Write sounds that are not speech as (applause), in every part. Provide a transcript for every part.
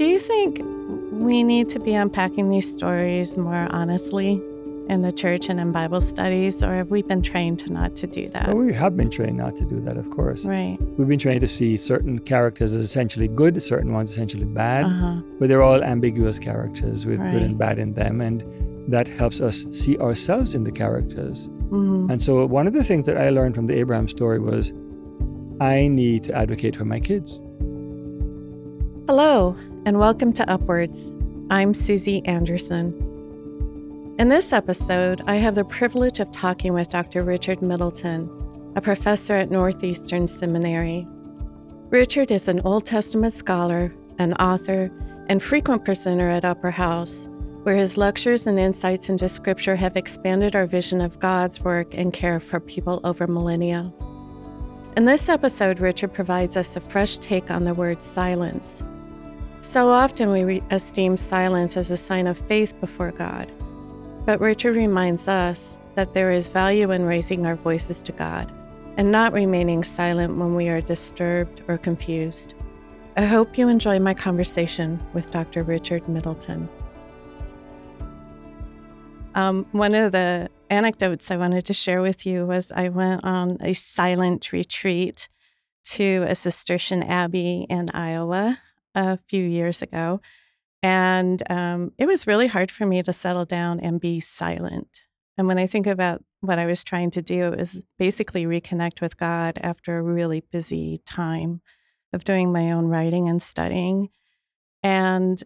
Do you think we need to be unpacking these stories more honestly in the church and in Bible studies, or have we been trained to not to do that? Well, we have been trained not to do that, of course. Right. We've been trained to see certain characters as essentially good, certain ones essentially bad, Uh-huh. but they're all ambiguous characters with good and bad in them, and that helps us see ourselves in the characters. Mm-hmm. And so, one of the things that I learned from the Abraham story was I need to advocate for my kids. Hello, and welcome to Upwards. I'm Susie Anderson. In this episode, I have the privilege of talking with Dr. Richard Middleton, a professor at Northeastern Seminary. Richard is an Old Testament scholar, an author, and frequent presenter at Upper House, where his lectures and insights into Scripture have expanded our vision of God's work and care for people over millennia. In this episode, Richard provides us a fresh take on the word silence. So often we re- esteem silence as a sign of faith before God. But Richard reminds us that there is value in raising our voices to God and not remaining silent when we are disturbed or confused. I hope you enjoy my conversation with Dr. Richard Middleton. Um, one of the anecdotes I wanted to share with you was I went on a silent retreat to a Cistercian abbey in Iowa a few years ago. And um, it was really hard for me to settle down and be silent. And when I think about what I was trying to do, was basically reconnect with God after a really busy time of doing my own writing and studying. And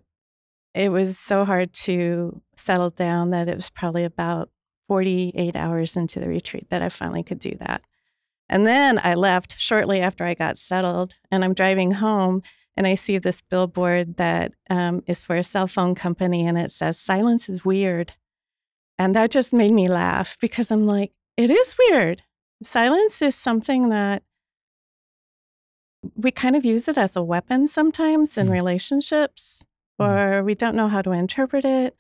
it was so hard to settle down that it was probably about 48 hours into the retreat that I finally could do that. And then I left shortly after I got settled, and I'm driving home, and I see this billboard that um, is for a cell phone company, and it says, Silence is weird. And that just made me laugh because I'm like, it is weird. Silence is something that we kind of use it as a weapon sometimes in Mm. relationships, Mm. or we don't know how to interpret it.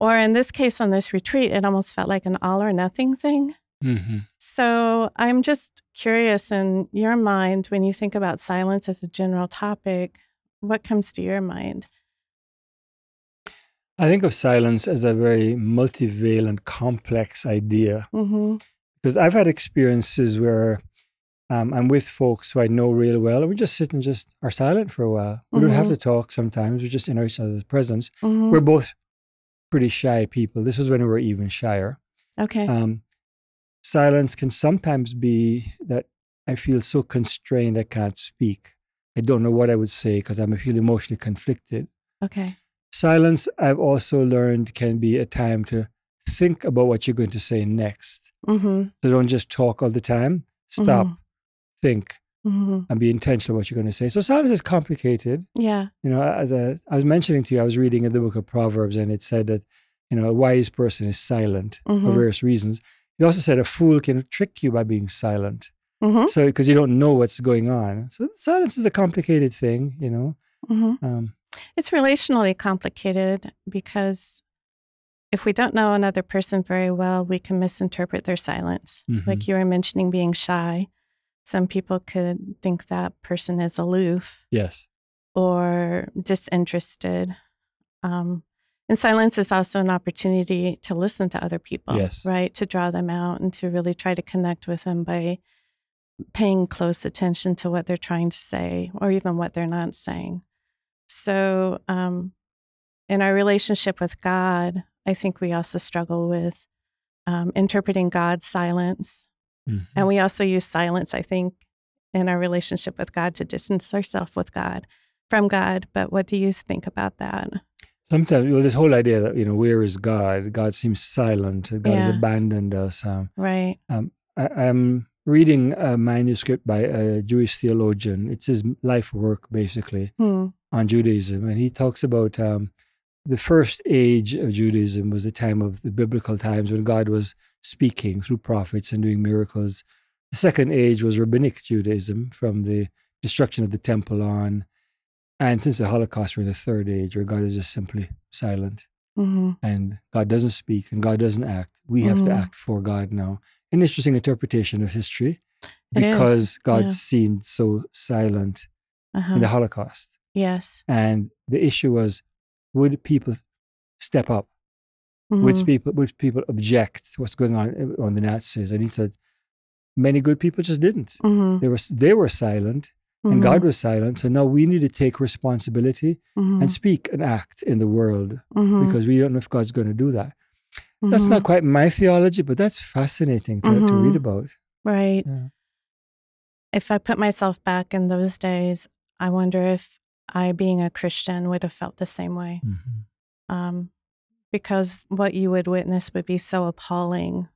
Or in this case, on this retreat, it almost felt like an all or nothing thing. Mm-hmm. So I'm just curious in your mind, when you think about silence as a general topic, what comes to your mind? I think of silence as a very multivalent, complex idea hmm because I've had experiences where um, I'm with folks who I know real well, and we just sit and just are silent for a while. We don't have Mhm. to talk sometimes. We're just in each other's presence. hmm We're both pretty shy people. This was when we were even shyer. Okay. Um, silence can sometimes be that I feel so constrained I can't speak. I don't know what I would say because I'm feel emotionally conflicted. okay. Silence, I've also learned, can be a time to think about what you're going to say next. hmm So don't just talk all the time. Stop, Mhm. think, hmm and be intentional what you're going to say. So silence is complicated. Yeah. You know, as I was mentioning to you, I was reading in the book of Proverbs, and it said that you know a wise person is silent for Mhm. various reasons. It also said a fool can trick you by being silent. hmm So because you don't know what's going on. So silence is a complicated thing. You know. hmm Um, It's relationally complicated because if we don't know another person very well, we can misinterpret their silence. Mhm. Like you were mentioning being shy. Some people could think that person is aloof yes. or disinterested. Um, and silence is also an opportunity to listen to other people, Yes. right? To draw them out and to really try to connect with them by paying close attention to what they're trying to say or even what they're not saying. So, um, in our relationship with God, I think we also struggle with um, interpreting God's silence. Mhm. And we also use silence, I think, in our relationship with God to distance ourselves with God from God. But what do you think about that? Sometimes, well, this whole idea that you know, where is God? God seems silent. God has abandoned us. Um, Right. I, I'm reading a manuscript by a Jewish theologian. It's his life work, basically, Hmm. on Judaism, and he talks about um, the first age of Judaism was the time of the biblical times when God was speaking through prophets and doing miracles. The second age was rabbinic Judaism, from the destruction of the temple on, and since the Holocaust, we're in the third age where God is just simply silent hmm and God doesn't speak and God doesn't act. We have to Mhm. act for God now. An interesting interpretation of history because God yeah. seemed so silent Uh-huh. in the Holocaust. Yes. And the issue was, would people step up? Which Mhm. people which people object to what's going on uh, on the Nazis? And he said, many good people just didn't. Mhm. They were they were silent, and God was silent. So now we need to take responsibility Mhm. and speak and act in the world Mhm. because we don't know if God's going to do that. That's not quite my theology, but that's fascinating to, to read Mhm. about. right. Yeah. If I put myself back in those days, I wonder if I, being a Christian, would have felt the same way. Um, because what you would witness would be so appalling.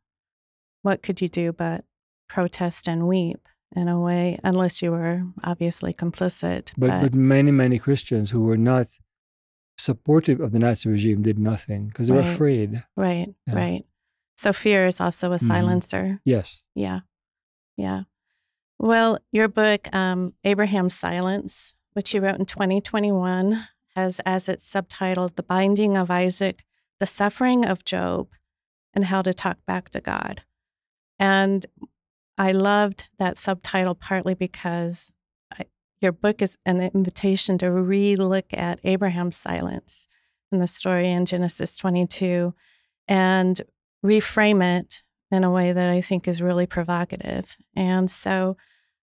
What could you do but protest and weep in a way, unless you were obviously complicit? But but many many Christians who were not supportive of the Nazi regime did nothing because they were afraid. right, Yeah. right. So fear is also a Mhm. silencer. Yes. Yeah. Yeah. Well, your book, um, Abraham's Silence, which you wrote in 2021, has as its subtitle, The Binding of Isaac, The Suffering of Job, and How to Talk Back to God. And I loved that subtitle partly because I, your book is an invitation to re look at Abraham's silence in the story in Genesis 22 and reframe it in a way that I think is really provocative. And so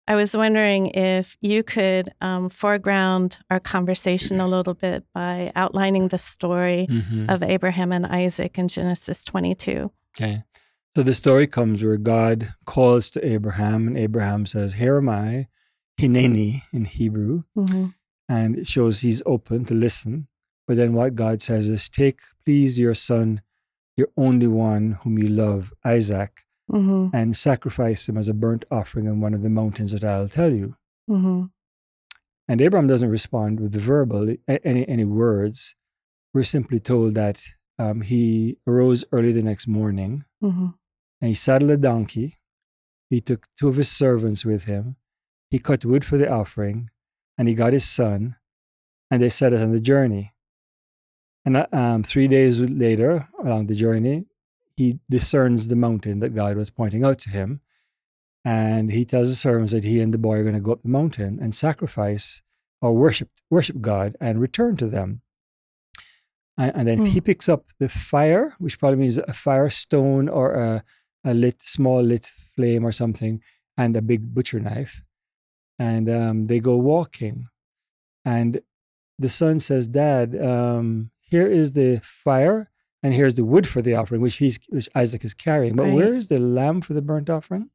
I was wondering if you could um, foreground our conversation a (clears throat) little bit by outlining the story Mhm. of Abraham and Isaac in Genesis 22. Okay. So the story comes where God calls to Abraham, and Abraham says, Here am I, Hineni in Hebrew. Mhm. And it shows he's open to listen. But then what God says is, Take, please, your son, your only one whom you love, Isaac, Mhm. and sacrifice him as a burnt offering on one of the mountains that I'll tell you. Mhm. And Abraham doesn't respond with the verbal, any, any words. We're simply told that um, he arose early the next morning Mhm. And he saddled a donkey. He took two of his servants with him. He cut wood for the offering, and he got his son, and they set out on the journey. And um, three days later, along the journey, he discerns the mountain that God was pointing out to him. And he tells the servants that he and the boy are going to go up the mountain and sacrifice or worship, worship God and return to them. And, and then Hmm. he picks up the fire, which probably means a fire stone or a, a lit, small lit flame or something, and a big butcher knife. And um, they go walking. And the son says, Dad, um, here is the fire, and here's the wood for the offering, which he's which Isaac is carrying. But Right. where is the lamb for the burnt offering?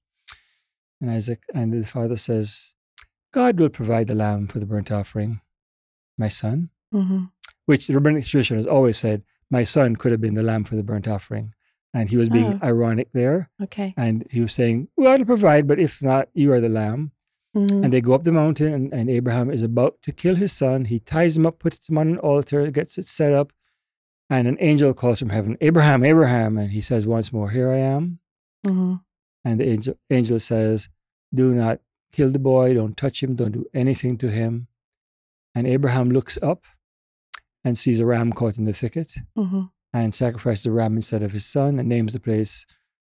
And Isaac and the father says, God will provide the lamb for the burnt offering, my son. Mhm. Which the rabbinic tradition has always said, my son could have been the lamb for the burnt offering. And he was being Oh. ironic there. Okay. And he was saying, Well, I'll provide, but if not, you are the lamb. Mhm. And they go up the mountain, and, and Abraham is about to kill his son. He ties him up, puts him on an altar, gets it set up, and an angel calls from heaven, Abraham, Abraham. And he says once more, Here I am. Mhm. And the angel, angel says, Do not kill the boy, don't touch him, don't do anything to him. And Abraham looks up and sees a ram caught in the thicket Mhm. And sacrifices a ram instead of his son and names the place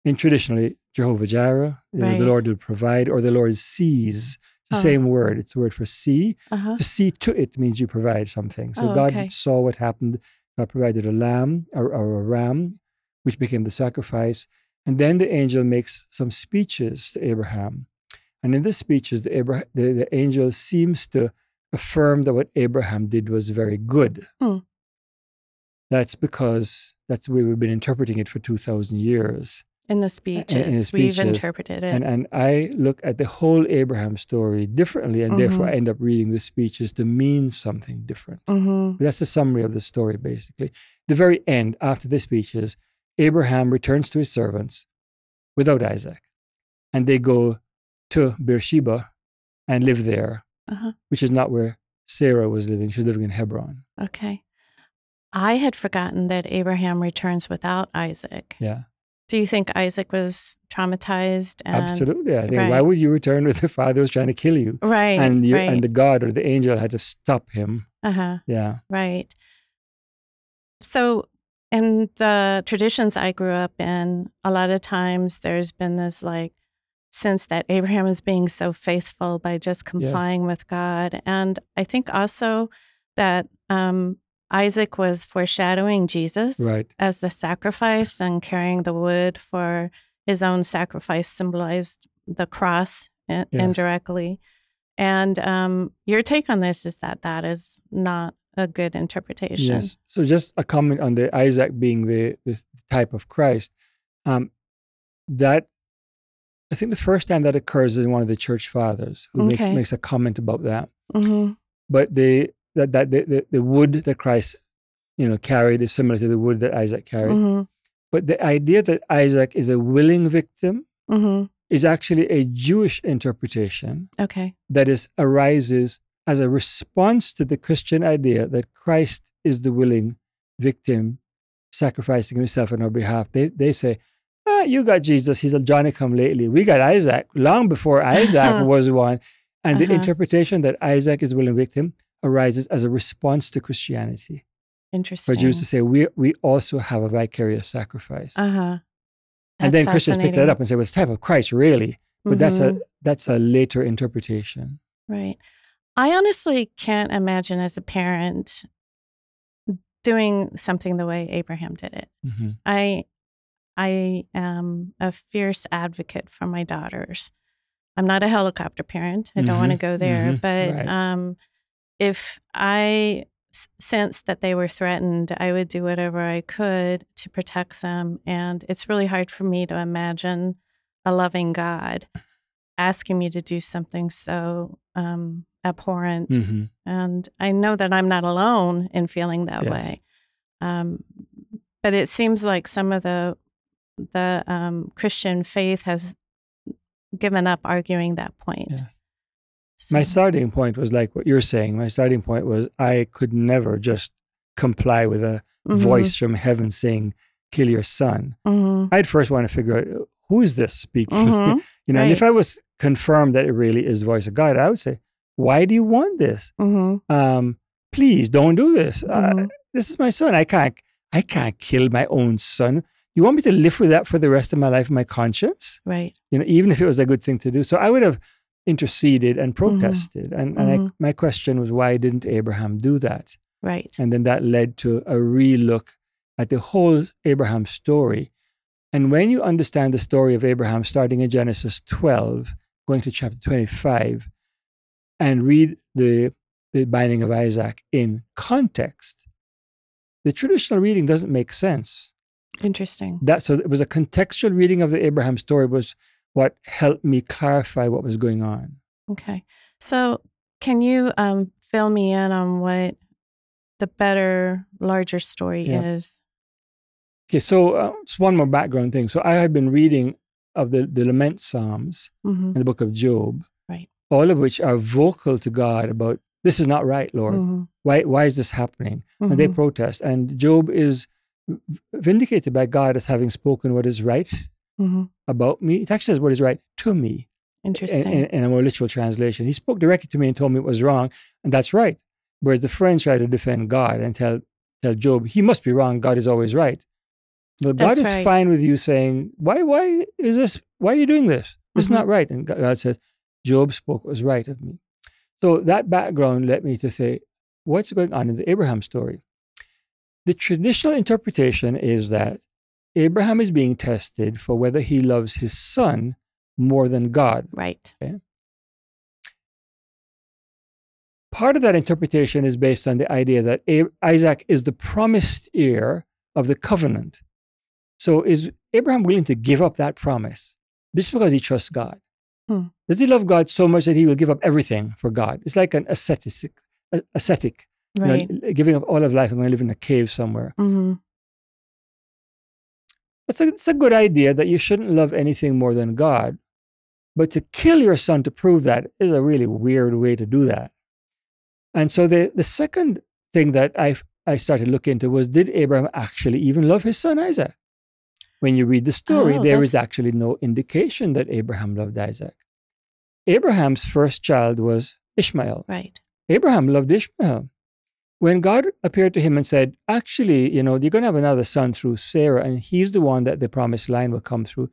in traditionally Jehovah Jireh, Right. the Lord will provide, or the Lord sees. It's the Oh. same word. It's the word for see. Uh-huh. To see to it means you provide something. So Oh, God okay. saw what happened. God provided a lamb or, or a ram, which became the sacrifice. And then the angel makes some speeches to Abraham. And in the speeches, the, Abra- the, the angel seems to affirm that what Abraham did was very good. Hmm. That's because that's the way we've been interpreting it for 2,000 years. In the speeches, in the we've interpreted it. And, and I look at the whole Abraham story differently, and therefore Mhm. I end up reading the speeches to mean something different. Mhm. That's the summary of the story, basically. The very end, after the speeches, Abraham returns to his servants without Isaac, and they go to Beersheba and live there, Uh-huh. which is not where Sarah was living. She was living in Hebron. Okay. I had forgotten that Abraham returns without Isaac. Yeah, Do you think Isaac was traumatized? And, absolutely. I think why would you return with the (laughs) father who's trying to kill you, Right. and you right. and the God or the angel had to stop him? uh-huh. Yeah. Right. So, in the traditions I grew up in, a lot of times there's been this like sense that Abraham is being so faithful by just complying with God. And I think also that um, Isaac was foreshadowing Jesus Right. as the sacrifice and carrying the wood for his own sacrifice symbolized the cross Yes. indirectly. And um, your take on this is that that is not a good interpretation. Yes. So just a comment on the Isaac being the, the type of Christ. Um, that I think the first time that occurs is in one of the church fathers who makes Okay. makes a comment about that. hmm But the that that the, the, the wood that Christ you know carried is similar to the wood that Isaac carried. hmm But the idea that Isaac is a willing victim hmm is actually a Jewish interpretation Okay. that is arises as a response to the Christian idea that Christ is the willing victim, sacrificing himself on our behalf. They they say, ah, "You got Jesus; he's a Johnny come lately. We got Isaac long before Isaac (laughs) was the one." And the Uh-huh. interpretation that Isaac is the willing victim arises as a response to Christianity. Interesting. For Jews to say, "We we also have a vicarious sacrifice," uh huh. and then Christians pick that up and say, "Well, it's the type of Christ, really." But that's a that's a later interpretation. Right. I honestly can't imagine as a parent doing something the way Abraham did it. Mhm. I I am a fierce advocate for my daughters. I'm not a helicopter parent. I don't want to go there, mhm, but right. um, if I s- sensed that they were threatened, I would do whatever I could to protect them. And it's really hard for me to imagine a loving God asking me to do something so um, abhorrent. Mhm. And I know that I'm not alone in feeling that Yes. way. Um, but it seems like some of the the um, Christian faith has given up arguing that point. Yes. My starting point was like what you're saying. My starting point was I could never just comply with a Mhm, voice from heaven saying, kill your son. mhm, I'd first want to figure out who is this speaking? (laughs) mhm, you know, and if. I was confirmed that it really is the voice of God, I would say, why do you want this? mhm, Um, please don't do this. Uh, this is my son. I can't, I can't kill my own son. You want me to live with that for the rest of my life, my conscience? Right. you know, even if it was a good thing to do. So I would have interceded and Mm-hmm. protested. And, and I, Mhm. my question was, why didn't Abraham do that? Right. And then that led to a relook at the whole Abraham story. And when you understand the story of Abraham, starting in Genesis 12, going to chapter 25, and read the, the binding of Isaac in context, the traditional reading doesn't make sense Interesting. that so it was a contextual reading of the Abraham story was what helped me clarify what was going on. Okay. So, can you um, fill me in on what the better, larger story Yeah. is? Okay, so uh, just one more background thing. So I had been reading of the, the lament psalms hmm in the book of Job, Right. all of which are vocal to God about this is not right, Lord. hmm Why why is this happening? And they protest. And Job is vindicated by God as having spoken what is right hmm about me. It actually says what is right to me. in, Interesting. in, a more literal translation. He spoke directly to me and told me it was wrong, and that's right. Whereas the friends try to defend God and tell tell Job he must be wrong. God is always right. But God That's is right. fine with you saying, "Why? Why is this? Why are you doing this? It's Mhm. not right." And God God says, "Job spoke what was right of me." So that background led me to say, "What's going on in the Abraham story?" The traditional interpretation is that Abraham is being tested for whether he loves his son more than God. right. part of that interpretation is based on the idea that Isaac is the promised heir of the covenant. So is Abraham willing to give up that promise just because he trusts God? Hmm. Does he love God so much that he will give up everything for God? It's like an ascetic, ascetic you know, giving up all of life. I'm going to live in a cave somewhere. hmm It's a, it's a good idea that you shouldn't love anything more than God. But to kill your son to prove that is a really weird way to do that. And so the, the second thing that I, I started to look into was did Abraham actually even love his son Isaac? When you read the story, Oh, there is that's- actually no indication that Abraham loved Isaac. Abraham's first child was Ishmael. Right. Abraham loved Ishmael. When God appeared to him and said, Actually, you know, you're going to have another son through Sarah, and he's the one that the promised line will come through,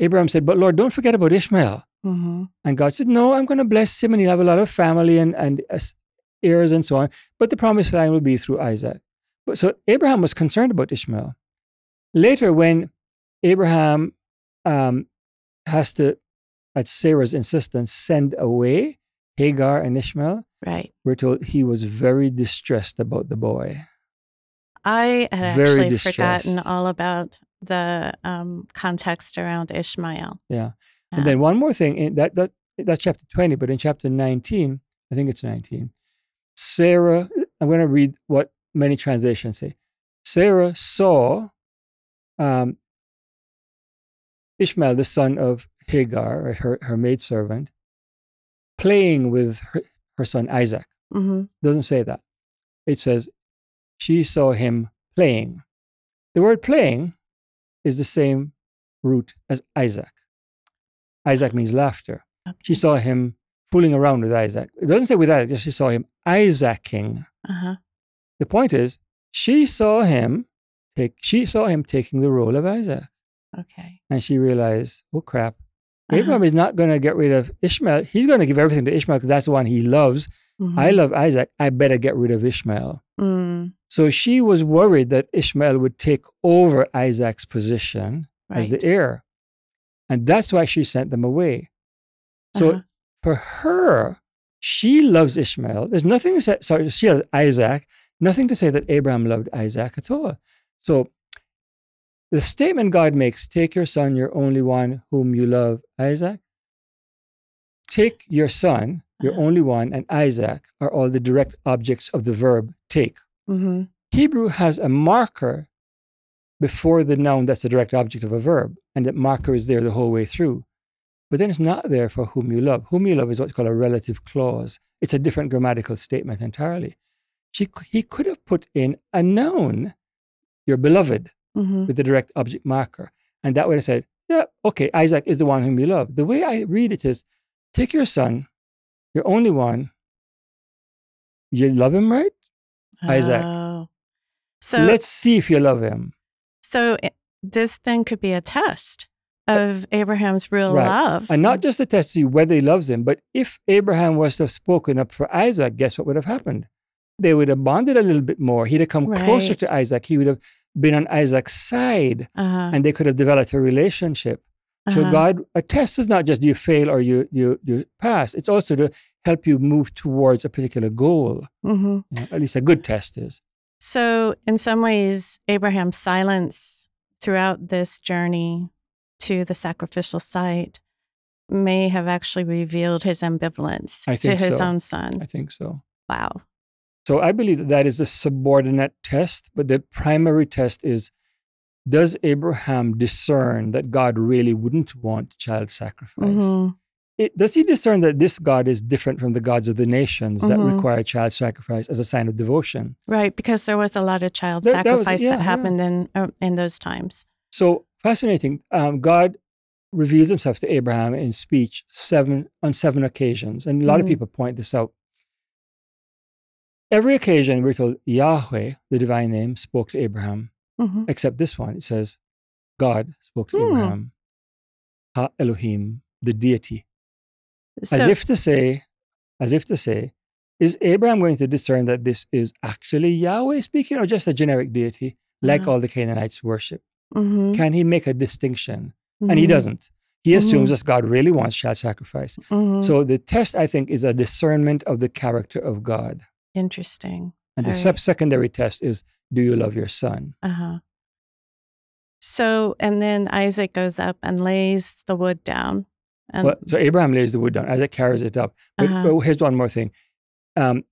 Abraham said, But Lord, don't forget about Ishmael. hmm And God said, No, I'm going to bless him and he'll have a lot of family and, and uh, heirs and so on. But the promised line will be through Isaac. But so Abraham was concerned about Ishmael. Later, when Abraham um, has to, at Sarah's insistence, send away Hagar and Ishmael, Right. we're told he was very distressed about the boy. I had Very actually distressed. forgotten all about the um, context around Ishmael. Yeah. Yeah. And then one more thing, in that, that that's chapter 20, but in chapter 19, I think it's 19, Sarah, I'm going to read what many translations say. Sarah saw um, Ishmael, the son of Hagar, her, her maidservant, playing with her, her son Isaac. hmm doesn't say that. It says she saw him playing. The word playing is the same root as Isaac. Isaac means laughter. She saw him fooling around with Isaac. It doesn't say with Isaac, just she saw him Isaacing. Uh-huh. The point is, she saw him take she saw him taking the role of Isaac. Okay. And she realized, oh crap. Abraham is not going to get rid of Ishmael. He's going to give everything to Ishmael because that's the one he loves. Mhm. I love Isaac. I better get rid of Ishmael. Mm, So she was worried that Ishmael would take over Isaac's position as the heir. And that's why she sent them away. So Uh-huh. for her, she loves Ishmael. There's nothing to say, sorry, she loves Isaac, nothing to say that Abraham loved Isaac at all. So the statement God makes, take your son, your only one whom you love, Isaac. Take your son, your Uh-huh. only one, and Isaac are all the direct objects of the verb take. hmm Hebrew has a marker before the noun that's the direct object of a verb, and that marker is there the whole way through. But then it's not there for whom you love. Whom you love is what's called a relative clause. It's a different grammatical statement entirely. She, he could have put in a noun, your beloved, hmm with the direct object marker. And that would have said, yeah, okay, Isaac is the one whom you love. The way I read it is take your son, your only one, you love him, right? Isaac. Oh. So, Let's see if you love him. so it, this then could be a test of Abraham's real Right. love. And not just a test to see whether he loves him, but if Abraham was to have spoken up for Isaac, guess what would have happened? They would have bonded a little bit more. He'd have come closer to Isaac. He would have been on Isaac's side, uh-huh. and they could have developed a relationship. So uh-huh. God, a test is not just you fail or you you you pass. It's also to help you move towards a particular goal. Mhm. You know, at least a good test is. So, in some ways, Abraham's silence throughout this journey to the sacrificial site may have actually revealed his ambivalence to his so. own son. I think so. Wow. So I believe that that is a subordinate test, but the primary test is does Abraham discern that God really wouldn't want child sacrifice? Mhm. It, does he discern that this God is different from the gods of the nations that Mhm. require child sacrifice as a sign of devotion? Right, because there was a lot of child There- that was- sacrifice yeah, that yeah. happened in uh, in those times. So fascinating. Um, God reveals himself to Abraham in speech seven on seven occasions. And a lot of Mhm. people point this out. Every occasion we're told Yahweh, the divine name, spoke to Abraham, Mhm. except this one. It says God spoke to Hmm. Abraham. Ha Elohim, the deity. So, As if to say, as if to say, is Abraham going to discern that this is actually Yahweh speaking or just a generic deity like Uh-huh. all the Canaanites worship? Mhm. Can he make a distinction? And he Mhm. doesn't. He assumes Mhm. that God really wants child sacrifice. Mhm. So the test, I think, is a discernment of the character of God. Interesting. And the right. sub secondary test is do you love your son? Uh huh. So, and then Isaac goes up and lays the wood down. And Well, so Abraham lays the wood down, Isaac carries it up. But, Uh-huh. but here's one more thing. Um,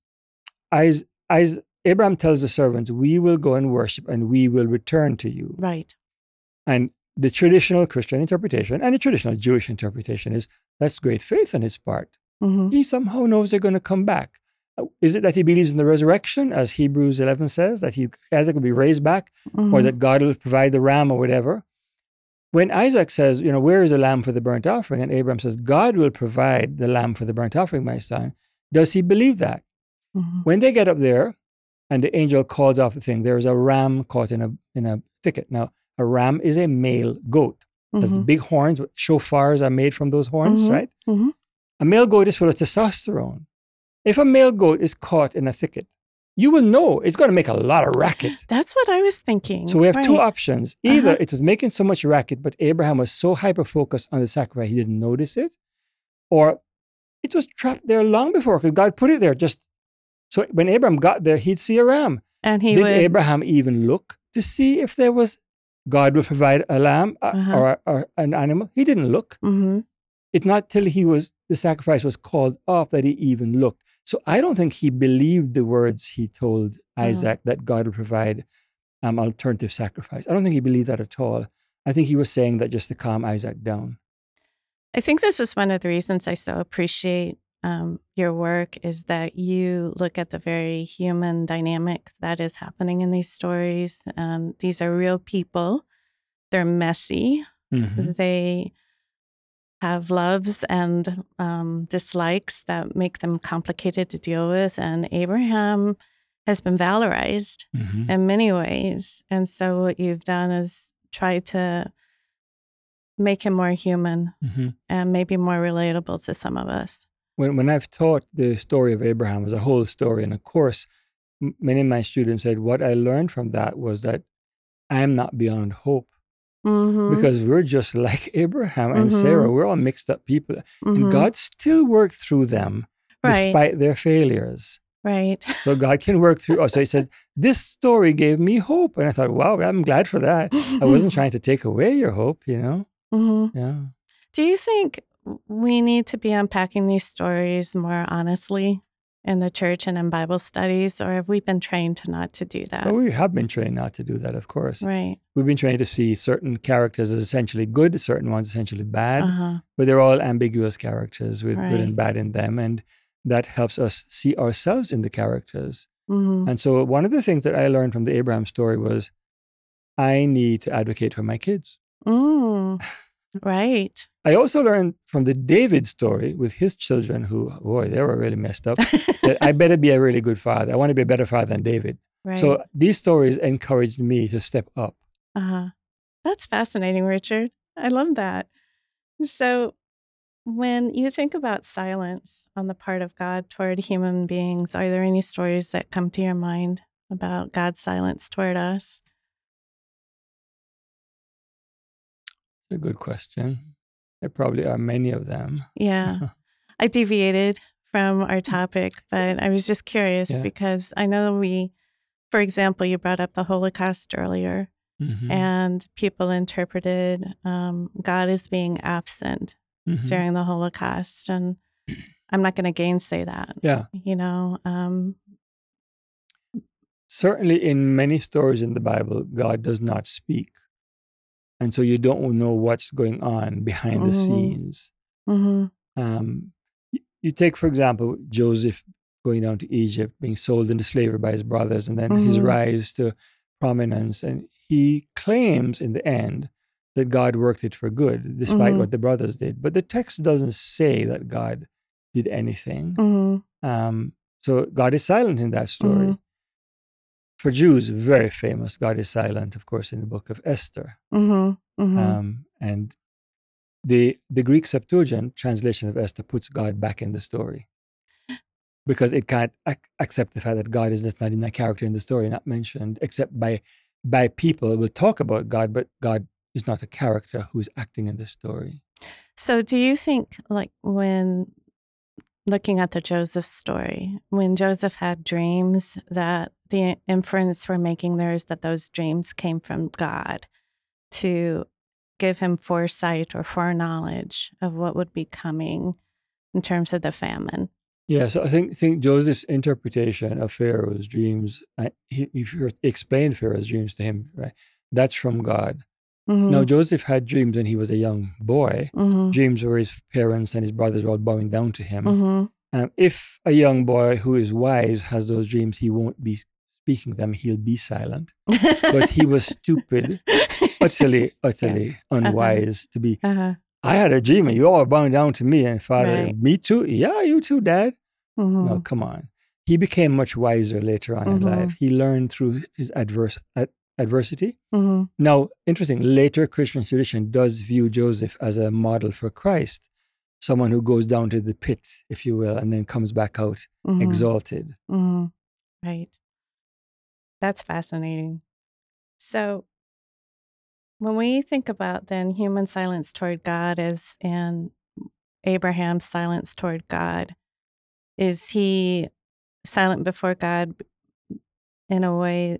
Is, Is, Abraham tells the servant, We will go and worship and we will return to you. right. And the traditional Christian interpretation and the traditional Jewish interpretation is that's great faith on his part. hmm he somehow knows they're going to come back. Is it that he believes in the resurrection, as Hebrews 11 says, that he, Isaac will be raised back, or that God will provide the ram or whatever? When Isaac says, you know, where is the lamb for the burnt offering? And Abraham says, God will provide the lamb for the burnt offering, my son. Does he believe that? hmm When they get up there and the angel calls off the thing, there is a ram caught in a, in a thicket. Now, a ram is a male goat. has Mhm. big horns. Shofars are made from those horns, Mhm. right? Mhm. A male goat is full of testosterone. If a male goat is caught in a thicket, you will know it's going to make a lot of racket. That's what I was thinking. So we have two options. Either Uh-huh. it was making so much racket, but Abraham was so hyper focused on the sacrifice he didn't notice it, or it was trapped there long before because God put it there. Just so when Abraham got there, he'd see a ram. And he Did would. Abraham even look to see if there was God will provide a lamb uh, Uh-huh. or, or an animal? He didn't look. Mhm. It's not till he was the sacrifice was called off that he even looked. So I don't think he believed the words he told Uh-huh. Isaac that God would provide um, alternative sacrifice. I don't think he believed that at all. I think he was saying that just to calm Isaac down. I think this is one of the reasons I so appreciate um, your work is that you look at the very human dynamic that is happening in these stories. Um, these are real people. They're messy. Mhm. They have loves and um, dislikes that make them complicated to deal with. And Abraham has been valorized Mhm. in many ways. And so what you've done is try to make him more human Mhm. and maybe more relatable to some of us. When, when I've taught the story of Abraham as a whole story in a course, many of my students said what I learned from that was that I'm not beyond hope Mm-hmm. because we're just like (laughs) Abraham and Sarah. Mhm. We're all mixed up people. Mhm. And God still worked through them right, despite their failures. right. (laughs) So God can work through us. So he said, This story gave me hope. And I thought, wow, I'm glad for that. I (laughs) wasn't trying to take away your hope, you know? Mhm. Yeah. Do you think we need to be unpacking these stories more honestly in the church and in Bible studies, or have we been trained to not to do that? But we have been trained not to do that, of course. right. We've been trained to see certain characters as essentially good, certain ones essentially bad, Uh-huh. but they're all ambiguous characters with good and bad in them. And that helps us see ourselves in the characters. hmm And so one of the things that I learned from the Abraham story was I need to advocate for my kids. Mm. Right. I also learned from the David story with his children, who, boy, they were really messed up, that I better be a really good father. I want to be a better father than David. right. So these stories encouraged me to step up. Uh-huh. That's fascinating, Richard. I love that. So, when you think about silence on the part of God toward human beings, are there any stories that come to your mind about God's silence toward us? It's a good question. There probably are many of them. Yeah. (laughs) I deviated from our topic, but I was just curious Yeah. because I know we, for example, you brought up the Holocaust earlier, Mhm. and people interpreted um, God as being absent Mhm. during the Holocaust. And I'm not going to gainsay that. Yeah. You know, um, Certainly, in many stories in the Bible, God does not speak. And so you don't know what's going on behind the Mhm. scenes. mhm, Um, you take, for example, Joseph going down to Egypt, being sold into slavery by his brothers, and then his Mhm. rise to prominence. And he claims in the end that God worked it for good, despite Mhm. what the brothers did. But the text doesn't say that God did anything. mhm, Um, so God is silent in that story. For Jews, very famous, God is silent, of course, in the book of Esther. mhm, mhm. Um, and the the Greek Septuagint translation of Esther puts God back in the story because it can't ac- accept the fact that God is just not in that character in the story, not mentioned, except by by people. We'll talk about God, but God is not a character who is acting in the story. So, do you think, like, when looking at the Joseph story, when Joseph had dreams, that the inference we're making there is that those dreams came from God to give him foresight or foreknowledge of what would be coming in terms of the famine? Yeah, so I think think Joseph's interpretation of Pharaoh's dreams, uh, he, he explained Pharaoh's dreams to him, right? That's from God. Mhm, Now Joseph had dreams when he was a young boy. mhm, Dreams where his parents and his brothers were all bowing down to him. mhm. Um, if a young boy who is wise has those dreams, he won't be speaking them. He'll be silent. (laughs) But he was stupid, (laughs) utterly, utterly unwise to be. uh-huh. I had a dream and you all bowing down to me. And father, Right. me too. Yeah, you too, dad. mhm, No, come on. He became much wiser later on in Mhm. life. He learned through his adverse ad- adversity. hmm Now, interesting, later Christian tradition does view Joseph as a model for Christ, someone who goes down to the pit, if you will, and then comes back out hmm exalted. hmm Right. That's fascinating. So, when we think about then human silence toward God as and Abraham's silence toward God, is he silent before God in a way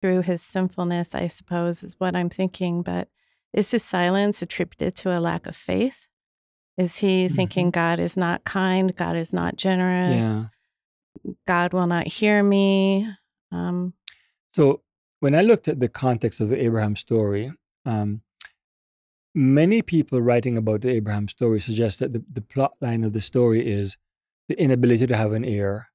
through his sinfulness, I suppose, is what I'm thinking. But is his silence attributed to a lack of faith? Is he thinking mm-hmm. God is not kind? God is not generous? Yeah. God will not hear me? Um, So, when I looked at the context of the Abraham story, um, many people writing about the Abraham story suggest that the, the plot line of the story is the inability to have an heir,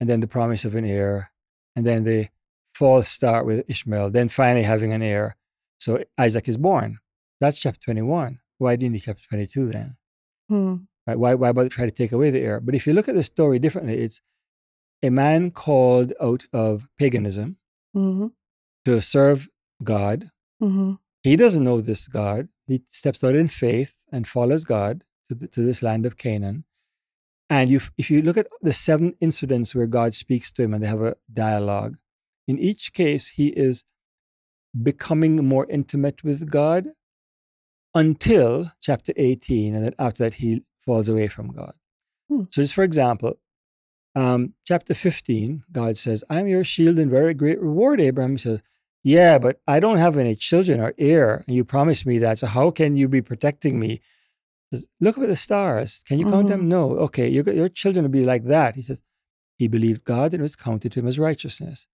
and then the promise of an heir, and then the false start with Ishmael, then finally having an heir. So Isaac is born. That's chapter 21. Why didn't he chapter 22 then? hmm, Right? Why, why bother try to take away the heir? But if you look at the story differently, it's a man called out of paganism hmm to serve God. hmm He doesn't know this God. He steps out in faith and follows God to, the, to this land of Canaan. And you, if you look at the seven incidents where God speaks to him and they have a dialogue, in each case, he is becoming more intimate with God until chapter 18. And then after that, he falls away from God. Hmm. So, just for example, um, chapter 15, God says, I'm your shield and very great reward, Abraham. He says, Yeah, but I don't have any children or heir. And you promised me that. So how can you be protecting me? He says, Look at the stars. Can you count them? No. Okay, your, your children will be like that. He says, He believed God and it was counted to him as righteousness.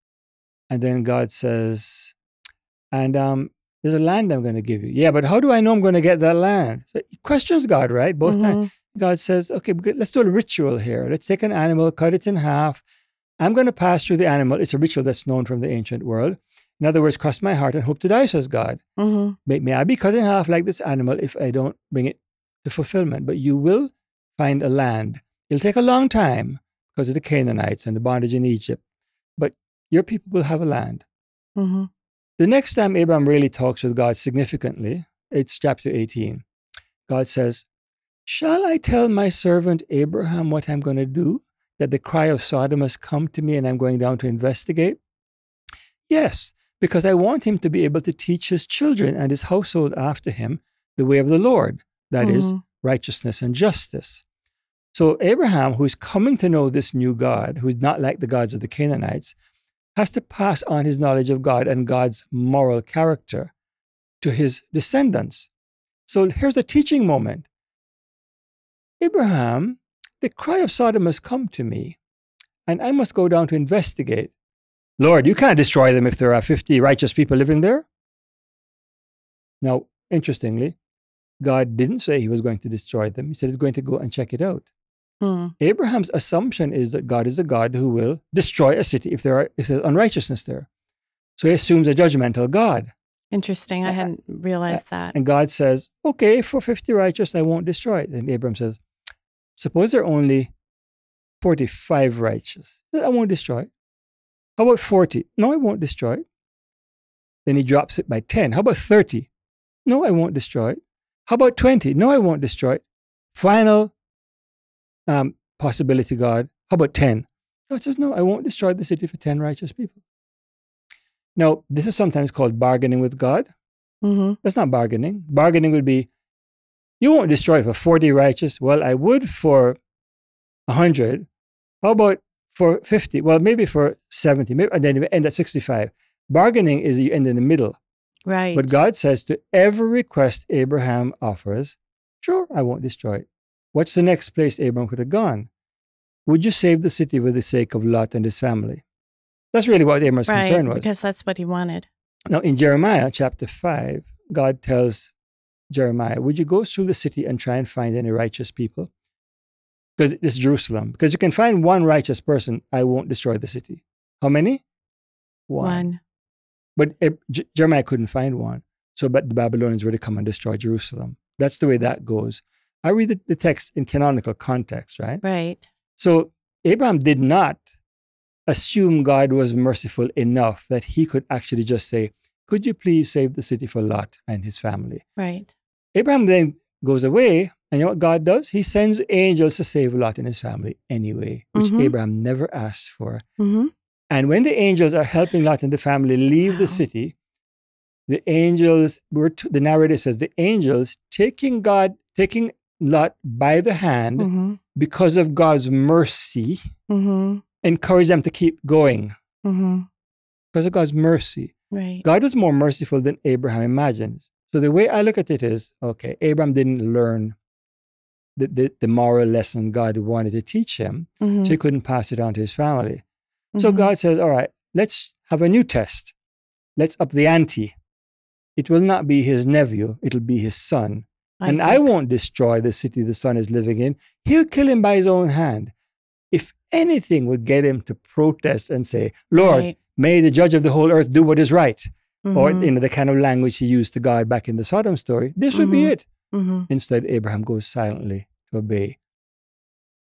And then God says, And um, there's a land I'm going to give you. Yeah, but how do I know I'm going to get that land? So he questions God, right? Both times. God says, okay, let's do a ritual here. Let's take an animal, cut it in half. I'm going to pass through the animal. It's a ritual that's known from the ancient world. In other words, cross my heart and hope to die, says God. mhm, May, may I be cut in half like this animal if I don't bring it to fulfillment. But you will find a land. It'll take a long time because of the Canaanites and the bondage in Egypt. But your people will have a land. mhm, The next time Abraham really talks with God significantly, it's chapter 18. God says, Shall I tell my servant Abraham what I'm going to do? That the cry of Sodom has come to me and I'm going down to investigate? Yes, because I want him to be able to teach his children and his household after him the way of the Lord, that is, mhm, righteousness and justice. So Abraham, who's coming to know this new God, who's not like the gods of the Canaanites, has to pass on his knowledge of God and God's moral character to his descendants. So here's a teaching moment. Abraham, the cry of Sodom has come to me, and I must go down to investigate. Lord, you can't destroy them if there are 50 righteous people living there. Now, interestingly, God didn't say he was going to destroy them. He said he's going to go and check it out. mm, Abraham's assumption is that God is a God who will destroy a city if there are if there's unrighteousness there. So he assumes a judgmental God. Interesting. I hadn't realized that. And God says, Okay, for 50 righteous, I won't destroy it. And Abraham says, Suppose there are only 45 righteous. I won't destroy it. How about 40? No, I won't destroy it. Then he drops it by 10. How about 30? No, I won't destroy it. How about 20? No, I won't destroy it. Final um, possibility, God. How about 10? God says, No, I won't destroy the city for 10 righteous people. Now, this is sometimes called bargaining with God. hmm That's not bargaining. Bargaining would be, you won't destroy for 40 righteous. Well, I would for 100. How about for 50? Well, maybe for 70. Maybe, and then you end at 65. Bargaining is you end in the middle. Right. But God says to every request Abraham offers, sure, I won't destroy it. What's the next place Abraham could have gone? Would you save the city for the sake of Lot and his family? That's really what Abraham's right, concern was. because that's what he wanted. Now, in Jeremiah chapter 5, God tells Jeremiah, Would you go through the city and try and find any righteous people? Because it's Jerusalem. Because you can find one righteous person, I won't destroy the city. How many? One. But Ab- J- Jeremiah couldn't find one. So, but the Babylonians were to come and destroy Jerusalem. That's the way that goes. I read the, the text in canonical context, right? Right. So, Abraham did not assume God was merciful enough that he could actually just say, Could you please save the city for Lot and his family? Right. Abraham then goes away, and you know what God does? He sends angels to save Lot and his family anyway, which Mhm. Abraham never asked for. hmm And when the angels are helping Lot and the family leave the city, the angels were t- the narrator says the angels taking God, taking Lot by the hand hmm because of God's mercy, hmm encourage them to keep going hmm because of God's mercy. Right. God was more merciful than Abraham imagined. So the way I look at it is, okay, Abraham didn't learn the, the, the moral lesson God wanted to teach him, Mhm. so he couldn't pass it on to his family. So Mhm. God says, all right, let's have a new test. Let's up the ante. It will not be his nephew, it'll be his son. And I won't destroy the city the son is living in. He'll kill him by his own hand. If anything would get him to protest and say, Lord, Right. may the judge of the whole earth do what is right, or Mhm. you know, the kind of language he used to God back in the Sodom story, this would be Mhm. it. Mhm. Instead, Abraham goes silently to obey.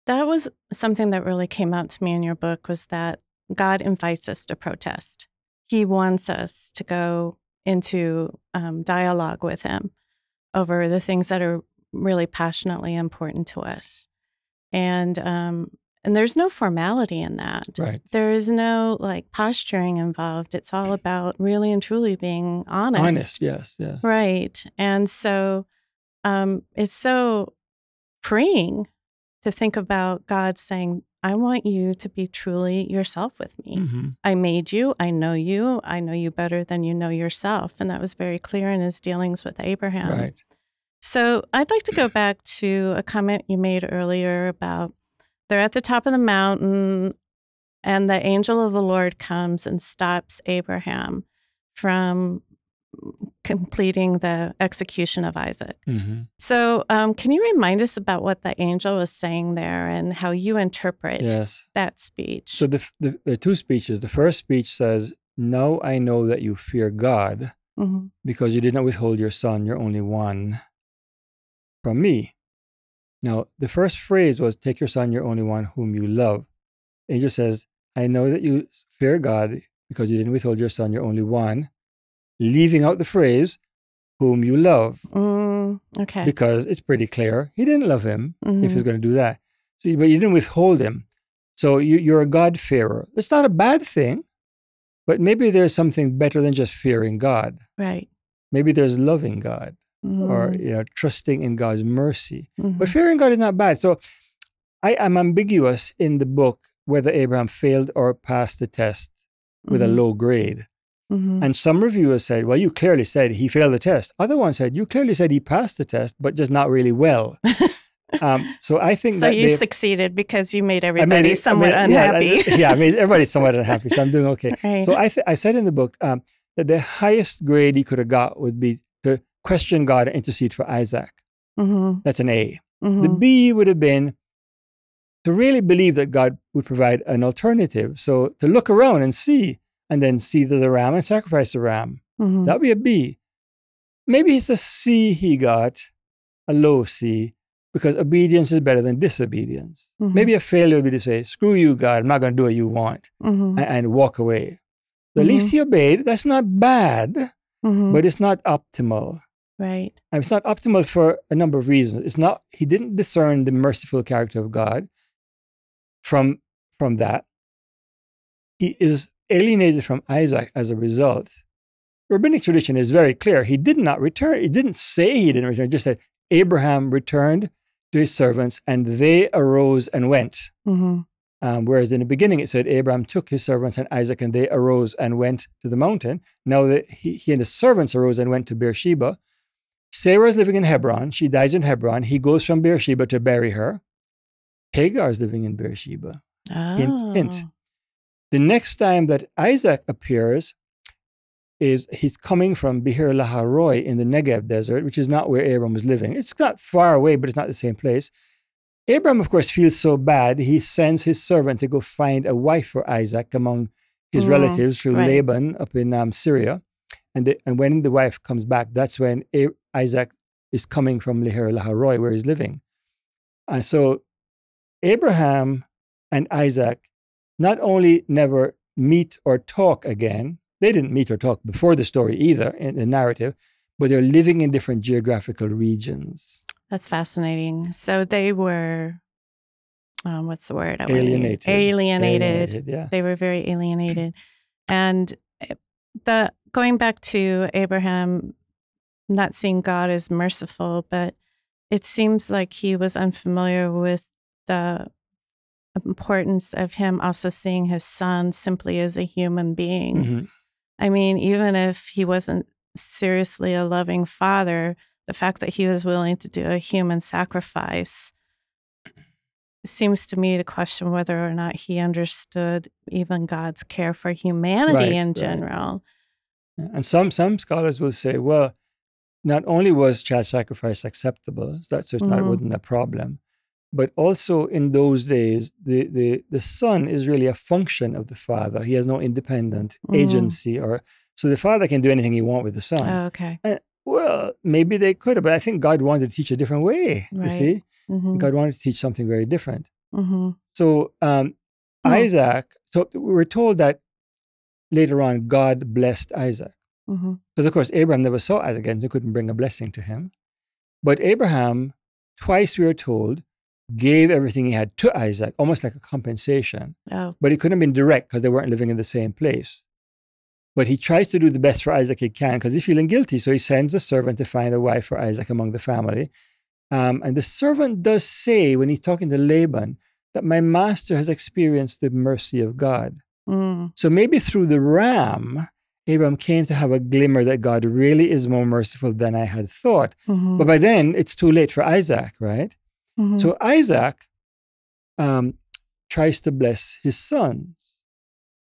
That was something that really came out to me in your book was that God invites us to protest. He wants us to go into um, dialogue with Him over the things that are really passionately important to us, and um, and there's no formality in that. Right. There is no like posturing involved. It's all about really and truly being honest. Honest, yes, yes. Right. And so um, it's so freeing to think about God saying, I want you to be truly yourself with me. Mhm. I made you. I know you. I know you better than you know yourself. And that was very clear in his dealings with Abraham. Right. So I'd like to go back to a comment you made earlier about they're at the top of the mountain and the angel of the Lord comes and stops Abraham from completing the execution of Isaac. Mhm. So, um, can you remind us about what the angel was saying there and how you interpret Yes. that speech? So the, the there are two speeches. The first speech says, "Now I know that you fear God Mhm. because you did not withhold your son, your only one, from me." Now the first phrase was, "Take your son, your only one, whom you love." Angel says, "I know that you fear God because you didn't withhold your son, your only one," leaving out the phrase, "whom you love," Mm, okay. because it's pretty clear he didn't love him if he's Mhm. going to do that. So, but you didn't withhold him. So you, you're a God-fearer. It's not a bad thing, but maybe there's something better than just fearing God. Right. Maybe there's loving God or Mhm. you know trusting in God's mercy. Mhm. But fearing God is not bad. So I am ambiguous in the book whether Abraham failed or passed the test with a Mhm. low grade. Mhm. And some reviewers said, well, you clearly said he failed the test. Other ones said, you clearly said he passed the test, but just not really well. (laughs) um, so I think so that you they- succeeded because you made I everybody I somewhat it- unhappy. Yeah, I, yeah, I mean, everybody's somewhat unhappy, so I'm doing okay. (laughs) right. So I, th- I said in the book um, that the highest grade he could have got would be to question God and intercede for Isaac. Mhm. That's an A. The Mhm. B would have been to really believe that God would provide an alternative. So to look around and see, and then see there's a ram and sacrifice the ram. Mhm. That would be a B. Maybe it's a C he got, a low C, because obedience is better than disobedience. Mhm. Maybe a failure would be to say, screw you, God, I'm not going to do what you want, Mhm. and, and walk away. So At least he obeyed. That's not bad, Mhm. but it's not optimal. Right. And it's not optimal for a number of reasons. It's not, he didn't discern the merciful character of God from, from that. He is alienated from Isaac as a result. Rabbinic tradition is very clear. He did not return. He didn't say he didn't return. He just said Abraham returned to his servants and they arose and went. Mhm. Um, whereas in the beginning it said Abraham took his servants and Isaac and they arose and went to the mountain. Now that he, he and his servants arose and went to Beersheba. Sarah is living in Hebron. She dies in Hebron. He goes from Beersheba to bury her. Hagar is living in Beersheba. Hint, hint. Oh. The next time that Isaac appears is he's coming from Beer Lahai Roi in the Negev desert, which is not where Abram was living. It's not far away, but it's not the same place. Abram, of course, feels so bad, he sends his servant to go find a wife for Isaac among his Mm, relatives through right. Laban up in um, Syria. And, the, and when the wife comes back, that's when A- Isaac is coming from Leher Lahai Roi, where he's living. And so Abraham and Isaac not only never meet or talk again, they didn't meet or talk before the story either in the narrative, but they're living in different geographical regions. That's fascinating. So they were, um, what's the word? I? Alienated. Alienated. Alienated, yeah. They were very alienated. And eh, the going back to Abraham not seeing God as merciful, but it seems like he was unfamiliar with the importance of him also seeing his son simply as a human being. Mhm. I mean, even if he wasn't seriously a loving father, the fact that he was willing to do a human sacrifice seems to me to question whether or not he understood even God's care for humanity Right, in right. general. And some some scholars will say, well, not only was child sacrifice acceptable, just that Mhm. wasn't a problem, but also in those days, the, the the son is really a function of the father. He has no independent Mhm. agency, or so the father can do anything he want with the son. Oh, okay. well, maybe they could but I think God wanted to teach a different way. You Right. see, hmm God wanted to teach something very different. hmm So um. Isaac, so we're told that later on God blessed Isaac. Because, of course, Abraham never saw Isaac again, so couldn't bring a blessing to him. But Abraham, twice we are told, gave everything he had to Isaac, almost like a compensation. Oh, But he couldn't have been direct because they weren't living in the same place. But he tries to do the best for Isaac he can because he's feeling guilty. So he sends a servant to find a wife for Isaac among the family. Um, and the servant does say, when he's talking to Laban, that my master has experienced the mercy of God. Mm, So maybe through the ram, Abraham came to have a glimmer that God really is more merciful than I had thought. mhm, But by then, it's too late for Isaac, right? mhm. So Isaac um, tries to bless his sons.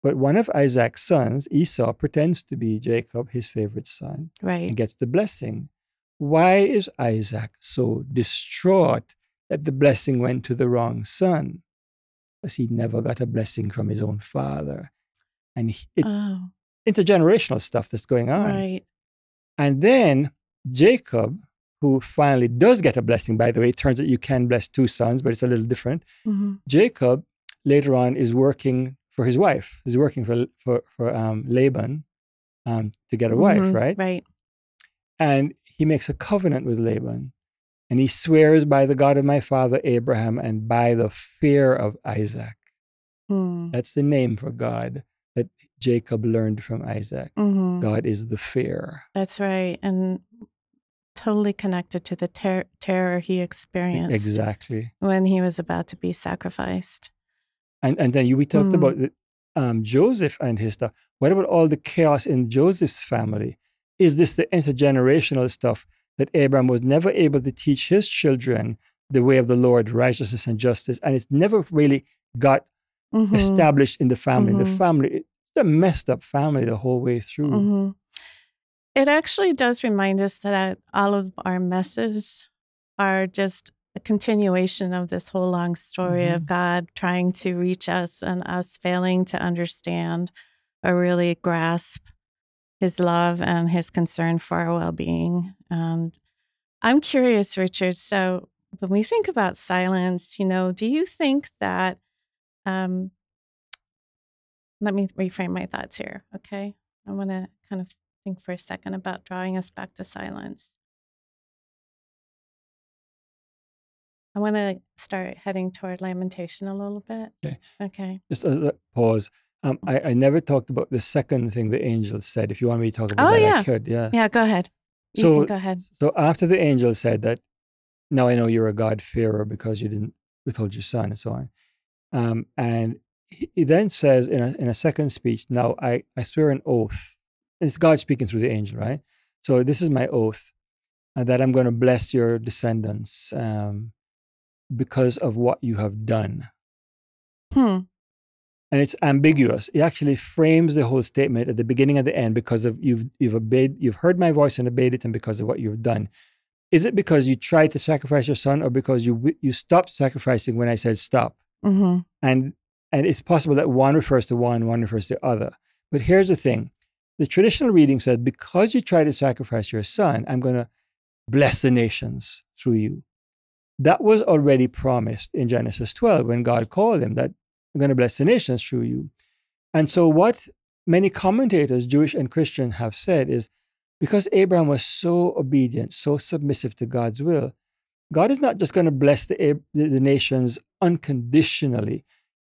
But one of Isaac's sons, Esau, pretends to be Jacob, his favorite son, right. and gets the blessing. Why is Isaac so distraught that the blessing went to the wrong son? Because he never got a blessing from his own father. And he, it, Oh, intergenerational stuff that's going on. right. And then Jacob, who finally does get a blessing, by the way, it turns out you can bless two sons, but it's a little different. hmm Jacob later on is working for his wife. He's working for for, for um, Laban um, to get a wife, Mhm, right? Right. And he makes a covenant with Laban, and he swears by the God of my father Abraham and by the fear of Isaac. Hmm. That's the name for God that Jacob learned from Isaac. hmm God is the fear. That's right. And totally connected to the ter- terror he experienced Exactly. when he was about to be sacrificed. And and then you, we talked Mm. about the, um, Joseph and his stuff. What about all the chaos in Joseph's family? Is this the intergenerational stuff that Abraham was never able to teach his children the way of the Lord, righteousness and justice, and it's never really got Mhm, established in the family. The Mhm. family, it's a messed up family the whole way through. mhm. It actually does remind us that all of our messes are just a continuation of this whole long story of God trying to reach us and us failing to understand or really grasp his love and his concern for our well being. And I'm curious, Richard. So, when we think about silence, you know, do you think that, um, let me reframe my thoughts here, okay? I want to kind of think for a second about drawing us back to silence. I want to start heading toward lamentation a little bit. Okay. Okay. Just a, a pause. Um, I, I never talked about the second thing the angel said. If you want me to talk about Oh, that, yeah. I could. Yeah. Yeah, go ahead. You So- can go ahead. So after the angel said that, now I know you're a God-fearer because you didn't withhold your son and so on. Um, and he, he then says in a, in a second speech, now I, I swear an oath. It's God speaking through the angel, right? So this is my oath uh, that I'm going to bless your descendants um, because of what you have done. Hmm. And it's ambiguous. It actually frames the whole statement at the beginning and the end because of you've you've obeyed, you've heard my voice and obeyed it, and because of what you've done. Is it because you tried to sacrifice your son, or because you you stopped sacrificing when I said stop? hmm And and it's possible that one refers to one, one refers to other. But here's the thing: the traditional reading said, because you tried to sacrifice your son, I'm going to bless the nations through you. That was already promised in Genesis 12 when God called him that I'm going to bless the nations through you. And so, what many commentators, Jewish and Christian, have said is because Abraham was so obedient, so submissive to God's will, God is not just going to bless the, the nations unconditionally.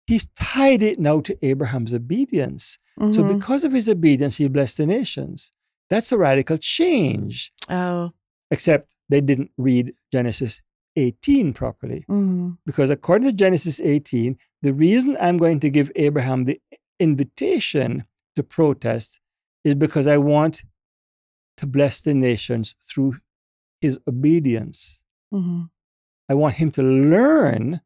He's tied it now to Abraham's obedience. Mm-hmm. So, because of his obedience, he blessed the nations. That's a radical change. Oh. Except they didn't read Genesis 18 properly. Mm-hmm. Because according to Genesis 18, the reason I'm going to give Abraham the invitation to protest is because I want to bless the nations through his obedience. Mm-hmm. I want him to learn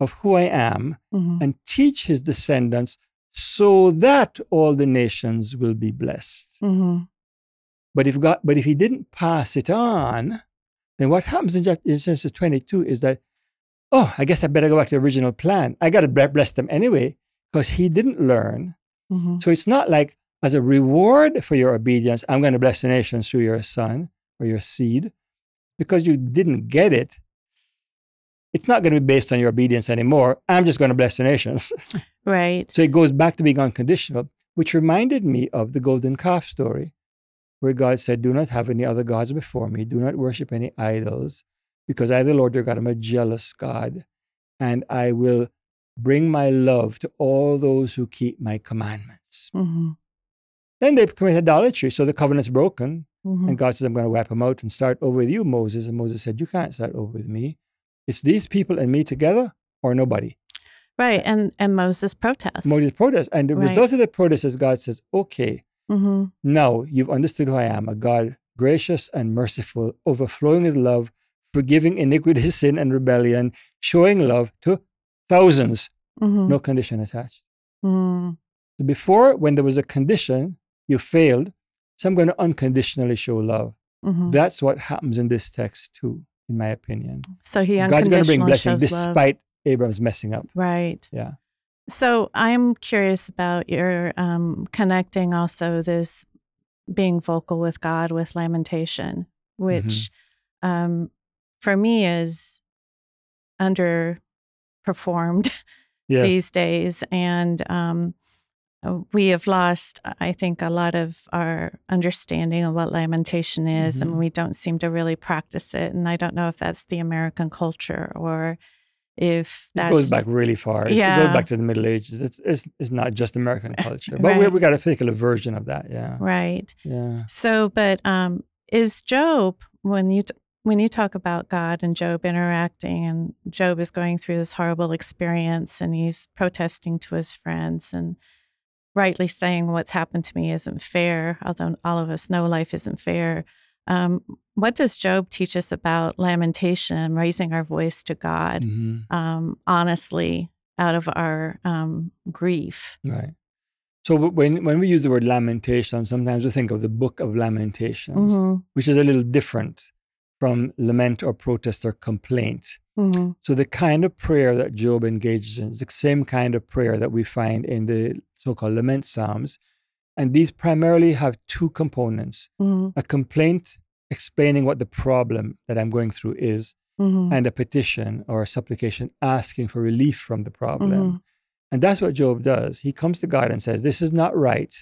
of who I am mm-hmm. and teach his descendants so that all the nations will be blessed. Mm-hmm. But if God, but if he didn't pass it on, then what happens in Genesis 22 is that, oh, I guess I better go back to the original plan. I got to bless them anyway because he didn't learn. Mm-hmm. So it's not like as a reward for your obedience, I'm going to bless the nations through your son or your seed because you didn't get it. It's not going to be based on your obedience anymore. I'm just going to bless the nations. (laughs) Right. So it goes back to being unconditional, which reminded me of the golden calf story where God said, Do not have any other gods before me, do not worship any idols, because I, the Lord your God, am a jealous God, and I will bring my love to all those who keep my commandments. Mm-hmm. Then they commit idolatry, so the covenant's broken. Mm-hmm. And God says, I'm going to wipe them out and start over with you, Moses. And Moses said, You can't start over with me. It's these people and me together or nobody. Right. And and Moses protests. Moses protests. And the right. result of the protest is God says, Okay, Mm-hmm. Now you've understood who I am a God gracious and merciful, overflowing with love, forgiving iniquity, (laughs) sin, and rebellion, showing love to 1000s mm-hmm. no condition attached. Mm. Before, when there was a condition, you failed. So I'm going to unconditionally show love. Mm-hmm. That's what happens in this text too, in my opinion. So he God's going to bring blessing despite love. Abraham's messing up. Right. Yeah. So I'm curious about your um, connecting also this being vocal with God with lamentation, which mm-hmm. um, for me is underperformed (laughs) yes. these days. And um, uh, we have lost, I think, a lot of our understanding of what lamentation is, mm-hmm. and we don't seem to really practice it. And I don't know if that's the American culture or if that goes back really far. Yeah. It goes back to the Middle Ages. It's it's, it's not just American culture, but right. we we got a particular version of that. Yeah. Right. Yeah. So, but um, is Job when you t- when you talk about God and Job interacting, and Job is going through this horrible experience, and he's protesting to his friends and rightly saying what's happened to me isn't fair, although all of us know life isn't fair. Um, what does Job teach us about lamentation and raising our voice to God mm-hmm. um, honestly out of our um, grief? Right. So when when we use the word lamentation, sometimes we think of the Book of Lamentations, mm-hmm. which is a little different from lament or protest or complaint. Mm-hmm. So the kind of prayer that Job engages in is the same kind of prayer that we find in the so-called lament psalms, and these primarily have two components mm-hmm. a complaint explaining what the problem that I'm going through is, mm-hmm. and a petition or a supplication asking for relief from the problem. Mm-hmm. And that's what Job does. He comes to God and says, This is not right.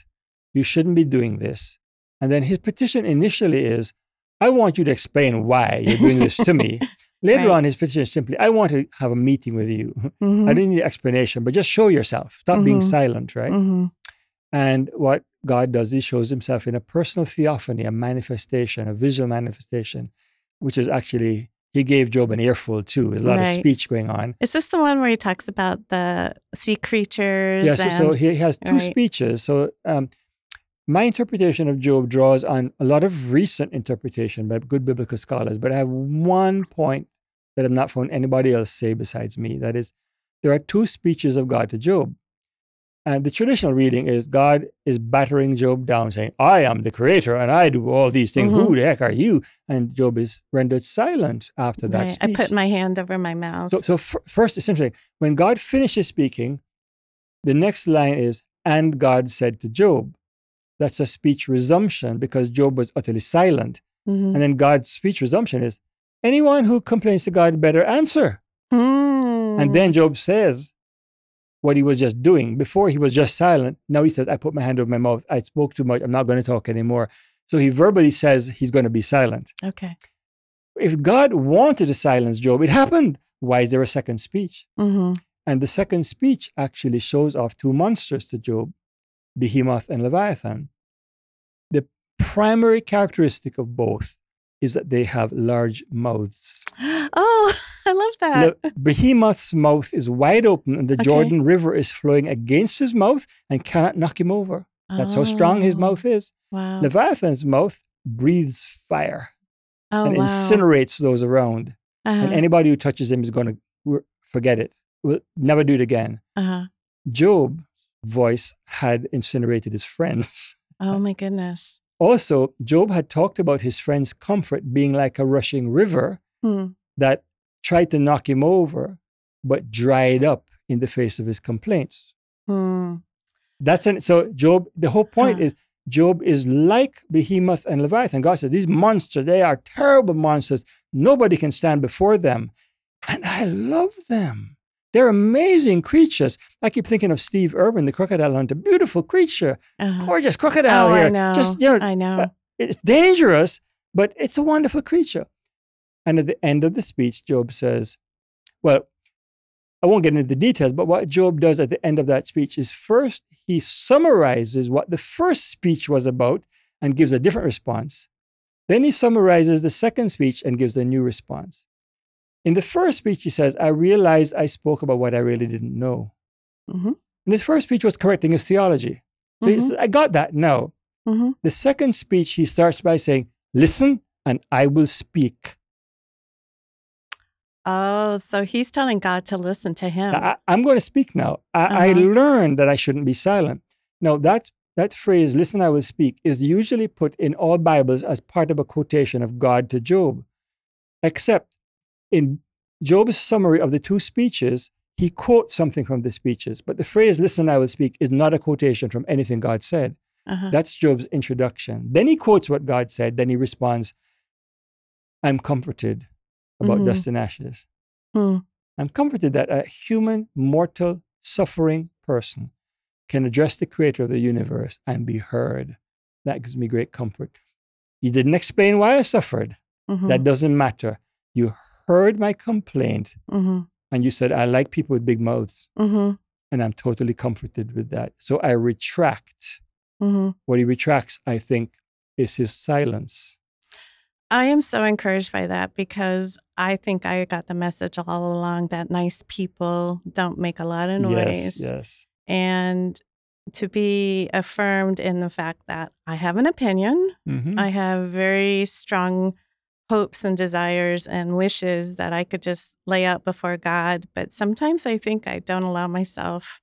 You shouldn't be doing this. And then his petition initially is, I want you to explain why you're doing this to me. (laughs) Later right. on, his petition is simply, I want to have a meeting with you. Mm-hmm. I don't need an explanation, but just show yourself. Stop being mm-hmm. silent, right? Mm-hmm. And what God does, He shows Himself in a personal theophany, a manifestation, a visual manifestation, which is actually He gave Job an earful too. There's a lot right. of speech going on. Is this the one where He talks about the sea creatures? Yes. Yeah, so, so, he has two right. speeches. So um, my interpretation of Job draws on a lot of recent interpretation by good biblical scholars, but I have one point that I've not found anybody else say besides me. That is, there are two speeches of God to Job. And the traditional reading is God is battering Job down, saying, I am the creator and I do all these things. Mm-hmm. Who the heck are you? And Job is rendered silent after that right. I put my hand over my mouth. So, so f- first, essentially, when God finishes speaking, the next line is, and God said to Job. That's a speech resumption because Job was utterly silent. Mm-hmm. And then God's speech resumption is, anyone who complains to God better answer. Mm. And then Job says, what he was just doing. Before he was just silent. Now he says, I put my hand over my mouth. I spoke too much. I'm not going to talk anymore. So he verbally says he's going to be silent. Okay. If God wanted to silence Job, it happened. Why is there a second speech? Mm-hmm. And the second speech actually shows off two monsters to Job Behemoth and Leviathan. The primary characteristic of both is that they have large mouths. (gasps) Oh, (laughs) I love that. Behemoth's mouth is wide open, and the Okay. Jordan River is flowing against his mouth and cannot knock him over. That's how strong his Oh, mouth is. Wow. Leviathan's mouth breathes fire oh, and wow. incinerates those around. And Uh-huh. anybody who touches him is going to forget it. Will never do it again. uh-huh. Job's voice had incinerated his friends. (laughs) Oh my goodness. Also, Job had talked about his friend's comfort being like a rushing river Hmm. that tried to knock him over, but dried up in the face of his complaints. Hmm. That's an, so Job. The whole point Huh. is Job is like Behemoth and Leviathan. God says these monsters, they are terrible monsters. Nobody can stand before them, and I love them. They're amazing creatures. I keep thinking of Steve Irwin, the crocodile hunter. Beautiful creature, Uh-huh. gorgeous crocodile oh, here. I know. Just you know, I know. uh, it's dangerous, but it's a wonderful creature. And at the end of the speech, Job says, Well, I won't get into the details, but what Job does at the end of that speech is first he summarizes what the first speech was about and gives a different response. Then he summarizes the second speech and gives a new response. In the first speech, he says, I realized I spoke about what I really didn't know. Mhm. And his first speech was correcting his theology. So he Mhm. says, I got that now. Mhm. The second speech, he starts by saying, Listen, and I will speak. Oh, so he's telling God to listen to him. I, am going to speak now. I, I Uh-huh. learned that I shouldn't be silent. Now, that, that phrase, listen, I will speak, is usually put in all Bibles as part of a quotation of God to Job. Except in Job's summary of the two speeches, he quotes something from the speeches. But the phrase, listen, I will speak, is not a quotation from anything God said. Uh-huh. That's Job's introduction. Then he quotes what God said. Then he responds, I'm comforted about Mhm. dust and ashes. Hmm. I'm comforted that a human, mortal, suffering person can address the creator of the universe and be heard. That gives me great comfort. You didn't explain why I suffered. Mhm. That doesn't matter. You heard my complaint Mhm. and you said, I like people with big mouths. Mhm. And I'm totally comforted with that. So I retract. Mhm. What he retracts, I think, is his silence. I am so encouraged by that because I think I got the message all along that nice people don't make a lot of noise. Yes, yes. And to be affirmed in the fact that I have an opinion, Mhm. I have very strong hopes and desires and wishes that I could just lay out before God. But sometimes I think I don't allow myself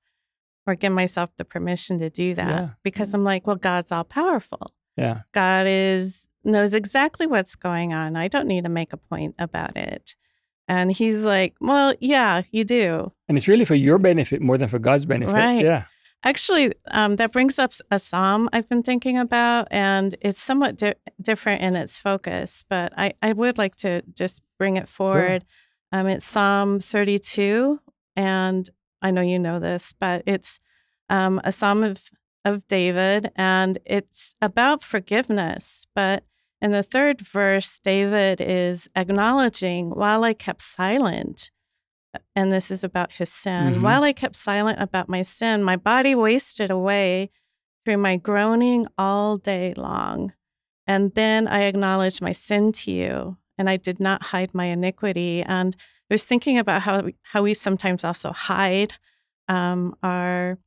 or give myself the permission to do that Yeah, because I'm like, well, God's all powerful. yeah. God is knows exactly what's going on. I don't need to make a point about it. And he's like, well, yeah, you do. And it's really for your benefit more than for God's benefit. Right. Yeah. Actually, um, that brings up a psalm I've been thinking about, and it's somewhat di- different in its focus, but I, I would like to just bring it forward. Um, it's Psalm 32, and I know you know this, but it's um, a psalm of, of David, and it's about forgiveness. But in the third verse, David is acknowledging, while I kept silent, and this is about his sin. Mhm. While I kept silent about my sin, my body wasted away through my groaning all day long. And then I acknowledged my sin to you, and I did not hide my iniquity. And I was thinking about how we, how we sometimes also hide um, our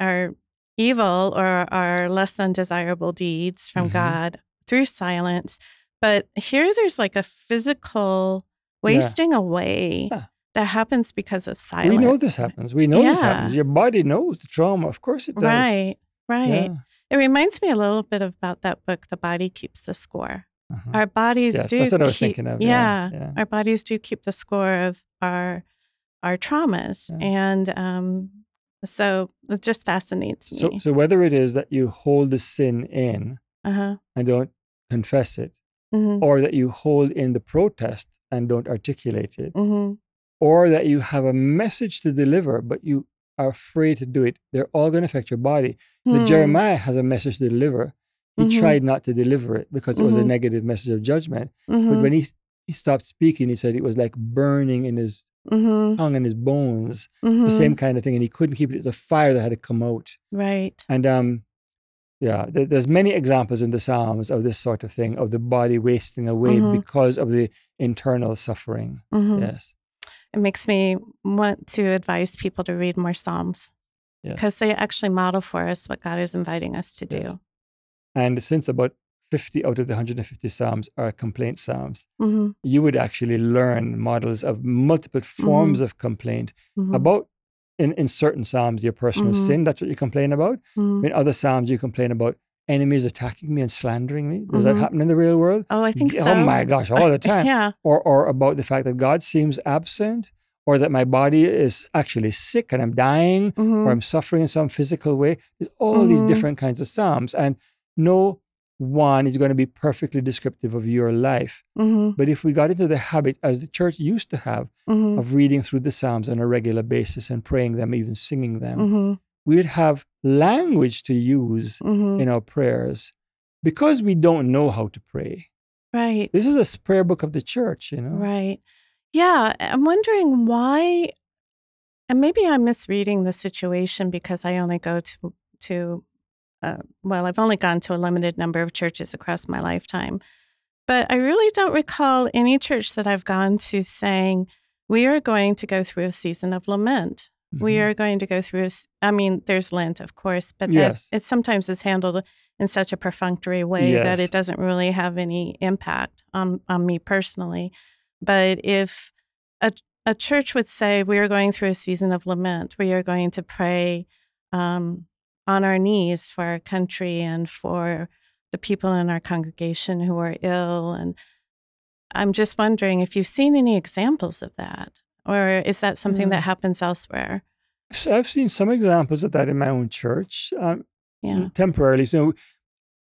our evil or our less than desirable deeds from Mhm. God through silence. But here, there's like a physical Yeah. wasting away Yeah. that happens because of silence. We know this happens. We know this happens. Your body knows the trauma. Of course it does. Right, right. Yeah. It reminds me a little bit about that book, The Body Keeps the Score. Uh-huh. Our bodies Yes, do that's what I was keep, thinking of. Yeah, Yeah, yeah. our bodies do keep the score of our our traumas, Yeah. and um, so it just fascinates me. So, so whether it is that you hold the sin in uh-huh. and don't confess it, hmm or that you hold in the protest and don't articulate it, hmm or that you have a message to deliver but you are afraid to do it, they're all going to affect your body. The Hmm. Jeremiah has a message to deliver. He Mhm. tried not to deliver it because it was a Mhm. negative message of judgment. But Mhm. when he he stopped speaking, he said it was like burning in his Mhm. tongue and his bones, Mhm. the same kind of thing, and he couldn't keep it. It's a fire that had to come out. Right. And um, yeah, there's many examples in the Psalms of this sort of thing, of the body wasting away Mhm. because of the internal suffering. Mhm. Yes. It makes me want to advise people to read more Psalms Yes. because they actually model for us what God is inviting us to Yes. do. And since about 50 out of the 150 Psalms are complaint Psalms, hmm you would actually learn models of multiple forms of complaint hmm about, in, in certain Psalms, your personal Mhm. sin. That's what you complain about. hmm In other Psalms, you complain about enemies attacking me and slandering me. Does that Mhm. happen in the real world? Oh, I think Yeah, so. Oh my gosh, all the (laughs) time. yeah. or or about the fact that God seems absent, or that my body is actually sick and I'm dying, or I'm suffering in some physical way. There's all these Mhm. different kinds of psalms, and no one is going to be perfectly descriptive of your life. hmm But if we got into the habit, as the church used to have, hmm of reading through the psalms on a regular basis and praying them, even singing them, hmm we would have language to use hmm in our prayers because we don't know how to pray. Right. This is a prayer book of the church, you know. Right. Yeah. I'm wondering why, and maybe I'm misreading the situation because I only go to, to uh, well, I've only gone to a limited number of churches across my lifetime. But I really don't recall any church that I've gone to saying, we are going to go through a season of lament. We Mhm. are going to go through, I mean, there's Lent, of course, but that Yes. it sometimes is handled in such a perfunctory way that it doesn't really have any impact on, on me personally. But if a, a church would say, we are going through a season of lament, we are going to pray um, on our knees for our country and for the people in our congregation who are ill. And I'm just wondering if you've seen any examples of that, or is that something Yeah. that happens elsewhere? So I've seen some examples of that in my own church, um, Yeah. temporarily. So,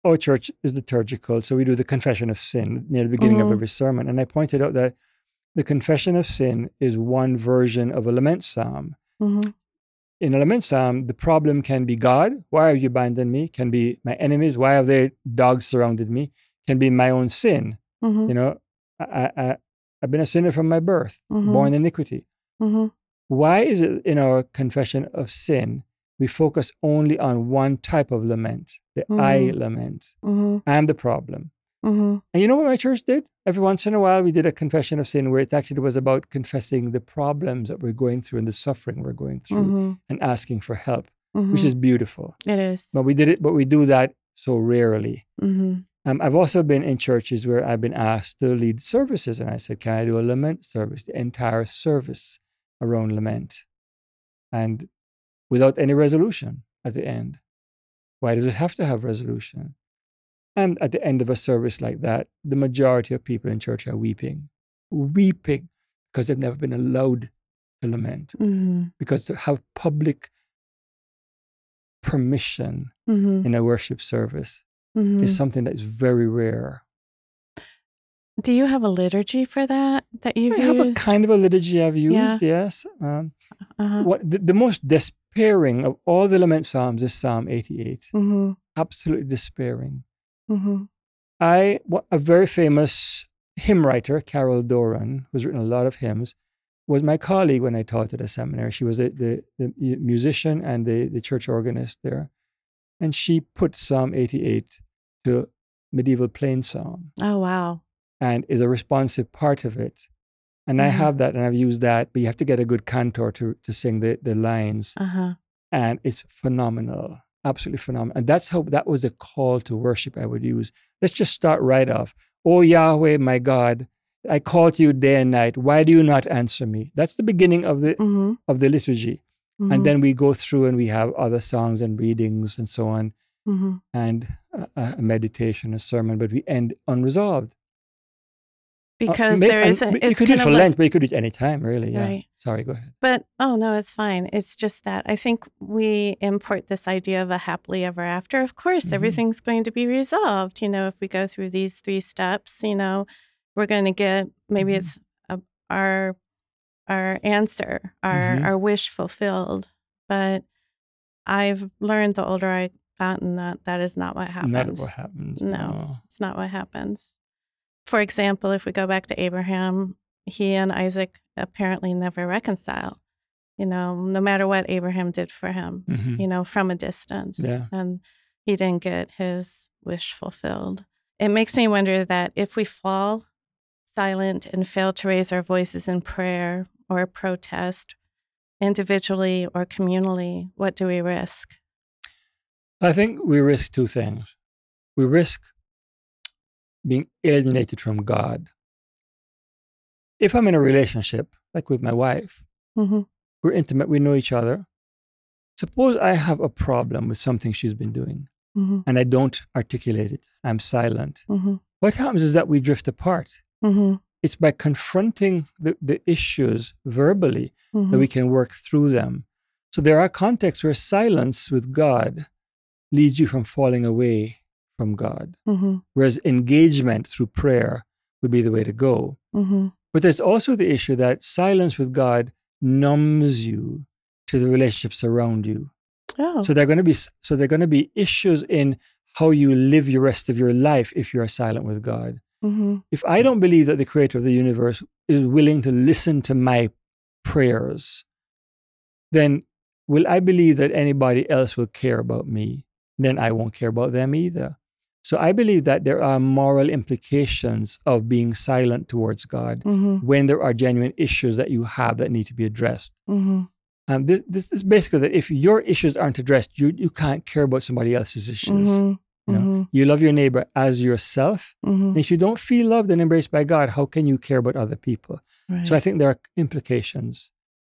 our church is liturgical, so we do the confession of sin near the beginning Mhm. of every sermon. And I pointed out that the confession of sin is one version of a lament psalm. hmm In a lament the problem can be God, why have you abandoned me? Can be my enemies, why have their dogs surrounded me? Can be my own sin. hmm You know, I, I, I've been a sinner from my birth, Mhm. born in iniquity. hmm Why is it in our confession of sin, we focus only on one type of lament, the I Mhm. lament? hmm I'm the problem. Hmm And you know what my church did? Every once in a while, we did a confession of sin where it actually was about confessing the problems that we're going through and the suffering we're going through hmm and asking for help, hmm which is beautiful. it is. But we did it, but we do that so rarely. hmm Um, I've also been in churches where I've been asked to lead services, and I said, Can I do a lament service, the entire service around lament? And without any resolution at the end. Why does it have to have resolution? And at the end of a service like that, the majority of people in church are weeping, weeping because they've never been allowed to lament, hmm because to have public permission hmm in a worship service hmm is something that is very rare. Do you have a liturgy for that that you've I have a kind of a liturgy I've used, Yeah. yes. Um, uh-huh. what the, the most despairing of all the lament psalms is Psalm 88. hmm Absolutely despairing. Hmm I a very famous hymn writer, Carol Doran, who's written a lot of hymns, was my colleague when I taught at a seminary. She was the, the, the musician and the, the church organist there. And she put Psalm 88 to medieval plainsong Oh, wow. and is a responsive part of it. And I Mhm. have that and I've used that, but you have to get a good cantor to, to sing the, the lines. Uh huh. And it's phenomenal, absolutely phenomenal. And that's how that was a call to worship I would use. Let's just start right off. Oh Yahweh, my God, I call to you day and night. Why do you not answer me? That's the beginning of the hmm of the liturgy. And then we go through and we have other songs and readings and so on, hmm and a, a meditation, a sermon, but we end unresolved. Uh, because may- there and is a, you it's could do it for like, Lent, but you could do it any time, really. Yeah. Right. Sorry, go ahead. But oh no, it's fine. It's just that I think we import this idea of a happily ever after. Of course, Mhm. everything's going to be resolved. You know, if we go through these three steps, you know, we're going to get maybe Mhm. it's a, our our answer, our Mhm. our wish fulfilled. But I've learned the older I gotten that that is not what happens. Not what happens. No. It's not what happens. For example, if we go back to Abraham, he and Isaac apparently never reconciled, You know, no matter what Abraham did for him, Mhm. you know, from a distance. Yeah. And he didn't get his wish fulfilled. It makes me wonder that if we fall silent and fail to raise our voices in prayer or protest, individually or communally, what do we risk? I think we risk two things. We risk being alienated from God. If I'm in a relationship, like with my wife, hmm we're intimate, we know each other. Suppose I have a problem with something she's been doing hmm and I don't articulate it, I'm silent. hmm What happens is that we drift apart. hmm It's by confronting the, the issues verbally that we can work through them. So there are contexts where silence with God leads you from falling away from God, hmm whereas engagement through prayer would be the way to go. hmm But there's also the issue that silence with God numbs you to the relationships around you. Oh. So there are going to be so there are going to be issues in how you live your rest of your life if you are silent with God. hmm If I don't believe that the creator of the universe is willing to listen to my prayers, then will I believe that anybody else will care about me? Then I won't care about them either. So I believe that there are moral implications of being silent towards God hmm when there are genuine issues that you have that need to be addressed. hmm Um, this, this is basically that if your issues aren't addressed, you, you can't care about somebody else's issues. hmm You know, You love your neighbor as yourself. hmm And if you don't feel loved and embraced by God, how can you care about other people? Right. So I think there are implications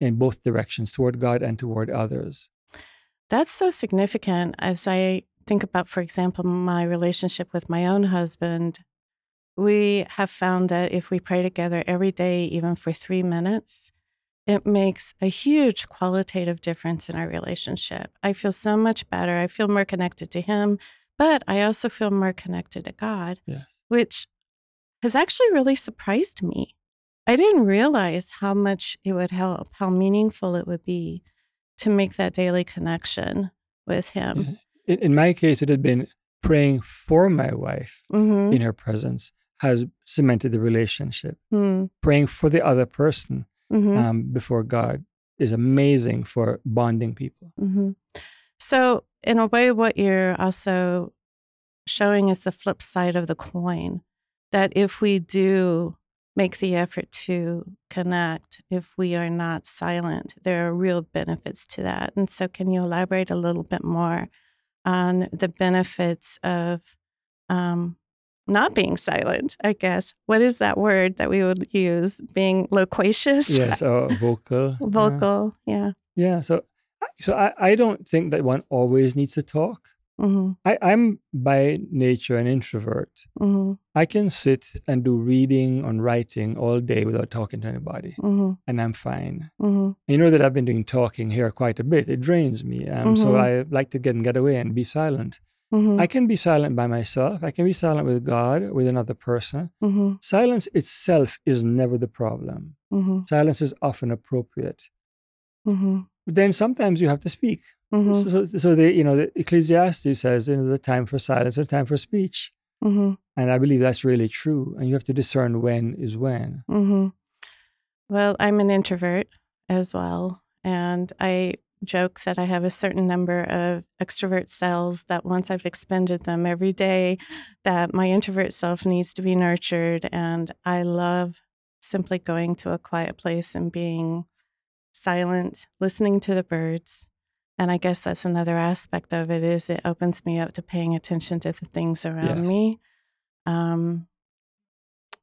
in both directions toward God and toward others. That's so significant as I think about, for example, my relationship with my own husband. We have found that if we pray together every day, even for three minutes, it makes a huge qualitative difference in our relationship. I feel so much better. I feel more connected to him, but I also feel more connected to God, Yes. which has actually really surprised me. I didn't realize how much it would help, how meaningful it would be to make that daily connection with him. In, in my case, it had been praying for my wife Mm-hmm. in her presence has cemented the relationship. Mm-hmm. Praying for the other person Mm-hmm. um, before God is amazing for bonding people. hmm So, in a way, what you're also showing is the flip side of the coin that if we do make the effort to connect, if we are not silent, there are real benefits to that. And so, can you elaborate a little bit more on the benefits of um, not being silent? I guess. What is that word that we would use? Being loquacious? Yes, or vocal. (laughs) yeah. Vocal. Yeah. Yeah. So, so I, I don't think that one always needs to talk. Hmm I, I'm by nature an introvert. hmm I can sit and do reading and writing all day without talking to anybody, hmm and I'm fine. hmm you know that I've been doing talking here quite a bit. It drains me. Um, So Mhm. I like to get and get away and be silent. hmm I can be silent by myself. I can be silent with God, with another person. Silence itself is never the problem. Silence is often appropriate. But then sometimes you have to speak. Hmm So, so, the, you know, the Ecclesiastes says you know, there's a time for silence, there's a time for speech. hmm And I believe that's really true. And you have to discern when is when. hmm Well, I'm an introvert as well. And I joke that I have a certain number of extrovert cells that once I've expended them every day, that my introvert self needs to be nurtured. And I love simply going to a quiet place and being silent, listening to the birds. And I guess that's another aspect of it is it opens me up to paying attention to the things around Yes. me. Um,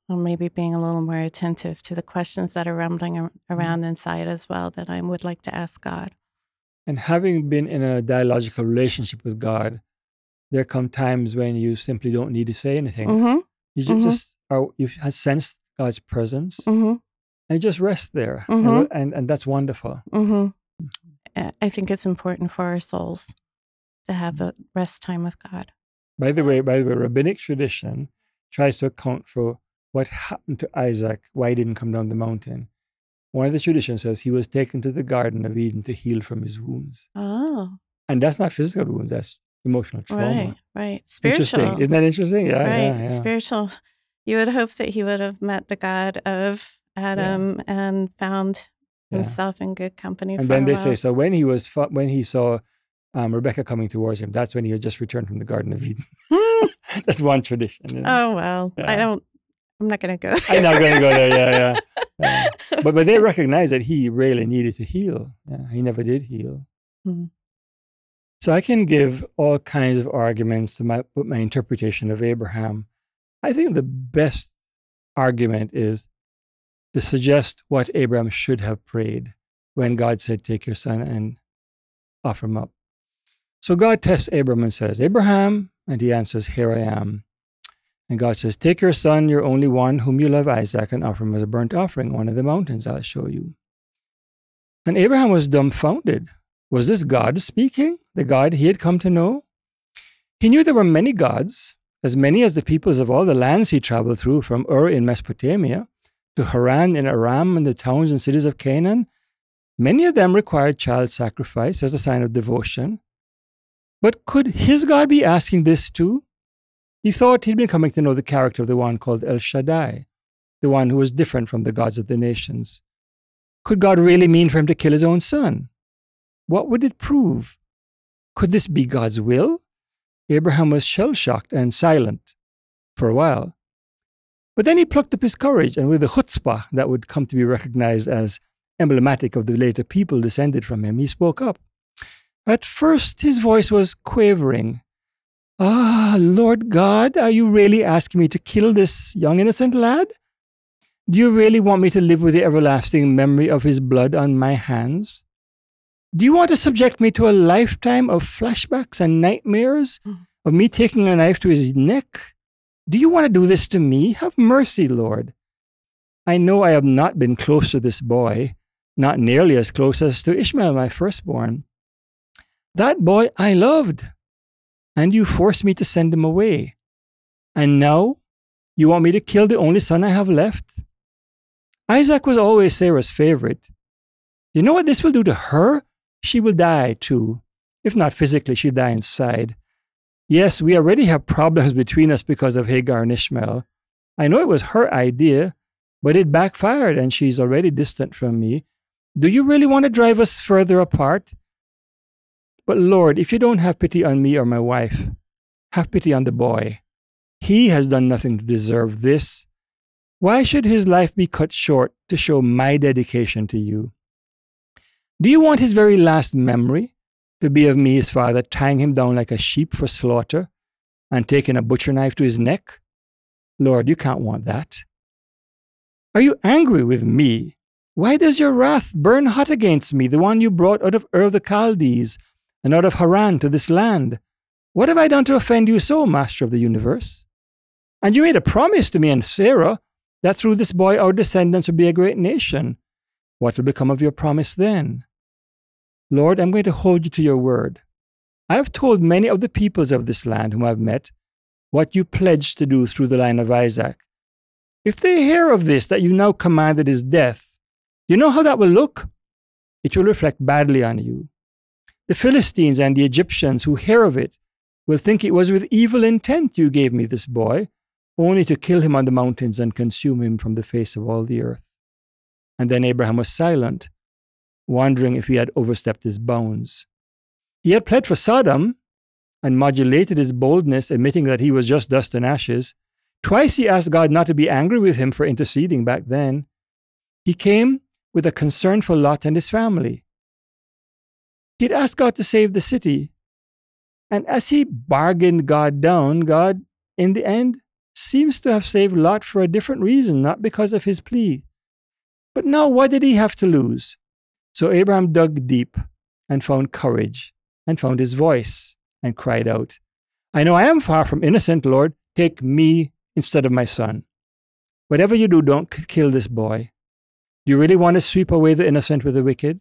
or maybe being a little more attentive to the questions that are rumbling ar- around inside as well that I would like to ask God. And having been in a dialogical relationship with God, there come times when you simply don't need to say anything. Mm-hmm. You ju- Mhm. just are, you have sensed God's presence Mm-hmm. and you just rest there. And, and, and that's wonderful. I- think it's important for our souls to have the rest time with God. By the way, by the way, rabbinic tradition tries to account for what happened to Isaac, why he didn't come down the mountain. one of the traditions says he was taken to the Garden of Eden to heal from his wounds. Oh, And that's not physical wounds, that's emotional trauma. right, right. Spiritual. Interesting. Isn't that interesting? Yeah, right. yeah, yeah. Spiritual. You would hope that he would have met the God of Adam and found Yeah. Himself in good company. And for then a they while. say, so when he was fu- when he saw um, Rebecca coming towards him, that's when he had just returned from the Garden of Eden. (laughs) (laughs) that's one tradition. you know. Oh well, I don't. I'm not going to go. (laughs) I'm not going to go there. Yeah, yeah. yeah. But but they recognize that he really needed to heal. Yeah, he never did heal. Mhm. So I can give all kinds of arguments to my my interpretation of Abraham. I think the best argument is to suggest what Abraham should have prayed when God said, "Take your son and offer him up." So God tests Abraham and says, "Abraham," and he answers, "Here I am." And God says, Take your son, your only one, whom you love, Isaac, and offer him as a burnt offering on one of the mountains I'll show you. And Abraham was dumbfounded. Was this God speaking? The God he had come to know? He knew there were many gods, as many as the peoples of all the lands he traveled through, from Ur in Mesopotamia to Haran and Aram and the towns and cities of Canaan. Many of them required child sacrifice as a sign of devotion. But could his God be asking this too? He thought he'd been coming to know the character of the one called El Shaddai, the one who was different from the gods of the nations. Could God really mean for him to kill his own son? What would it prove? Could this be God's will? Abraham was shell shocked and silent for a while. But then he plucked up his courage, and with the chutzpah that would come to be recognized as emblematic of the later people descended from him, he spoke up. At first, his voice was quavering. Ah, Lord God, are you really asking me to kill this young innocent lad? Do you really want me to live with the everlasting memory of his blood on my hands? Do you want to subject me to a lifetime of flashbacks and nightmares Mm. of me taking a knife to his neck? Do you want to do this to me? Have mercy, Lord. I know I have not been close to this boy, not nearly as close as to Ishmael, my firstborn. That boy I loved, and you forced me to send him away. And now you want me to kill the only son I have left? Isaac was always Sarah's favorite. You know what this will do to her? She will die too. If not physically, she'll die inside. Yes, we already have problems between us because of Hagar and Ishmael. I know it was her idea, but it backfired and she's already distant from me. Do you really want to drive us further apart? But Lord, if you don't have pity on me or my wife, have pity on the boy. He has done nothing to deserve this. Why should his life be cut short to show my dedication to you? Do you want his very last memory to be of me, his father, tying him down like a sheep for slaughter and taking a butcher knife to his neck? Lord, you can't want that. Are you angry with me? Why does your wrath burn hot against me, the one you brought out of Ur of the Chaldees and out of Haran to this land? What have I done to offend you so, Master of the universe? And you made a promise to me and Sarah that through this boy our descendants would be a great nation. What will become of your promise then? Lord, I'm going to hold you to your word. I have told many of the peoples of this land whom I've met what you pledged to do through the line of Isaac. If they hear of this, that you now commanded his death, you know how that will look? It will reflect badly on you. The Philistines and the Egyptians who hear of it will think it was with evil intent you gave me this boy, only to kill him on the mountains and consume him from the face of all the earth. And then Abraham was silent, wondering if he had overstepped his bounds. He had pled for Sodom and modulated his boldness, admitting that he was just dust and ashes. Twice he asked God not to be angry with him for interceding back then. He came with a concern for Lot and his family. He'd asked God to save the city. And as he bargained God down, God, in the end, seems to have saved Lot for a different reason, not because of his plea. But now, what did he have to lose? So Abraham dug deep and found courage and found his voice and cried out, I know I am far from innocent, Lord. Take me instead of my son. Whatever you do, don't kill this boy. Do you really want to sweep away the innocent with the wicked?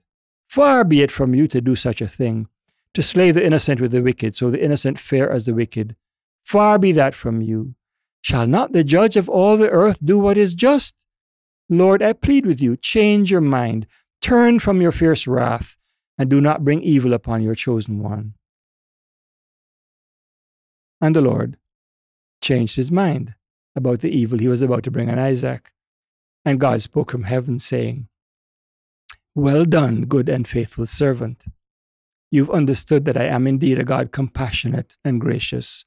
Far be it from you to do such a thing, to slay the innocent with the wicked, so the innocent fare as the wicked. Far be that from you. Shall not the judge of all the earth do what is just? Lord, I plead with you, change your mind, turn from your fierce wrath, and do not bring evil upon your chosen one. And the Lord changed his mind about the evil he was about to bring on Isaac. And God spoke from heaven, saying, Well done, good and faithful servant. You've understood that I am indeed a God compassionate and gracious,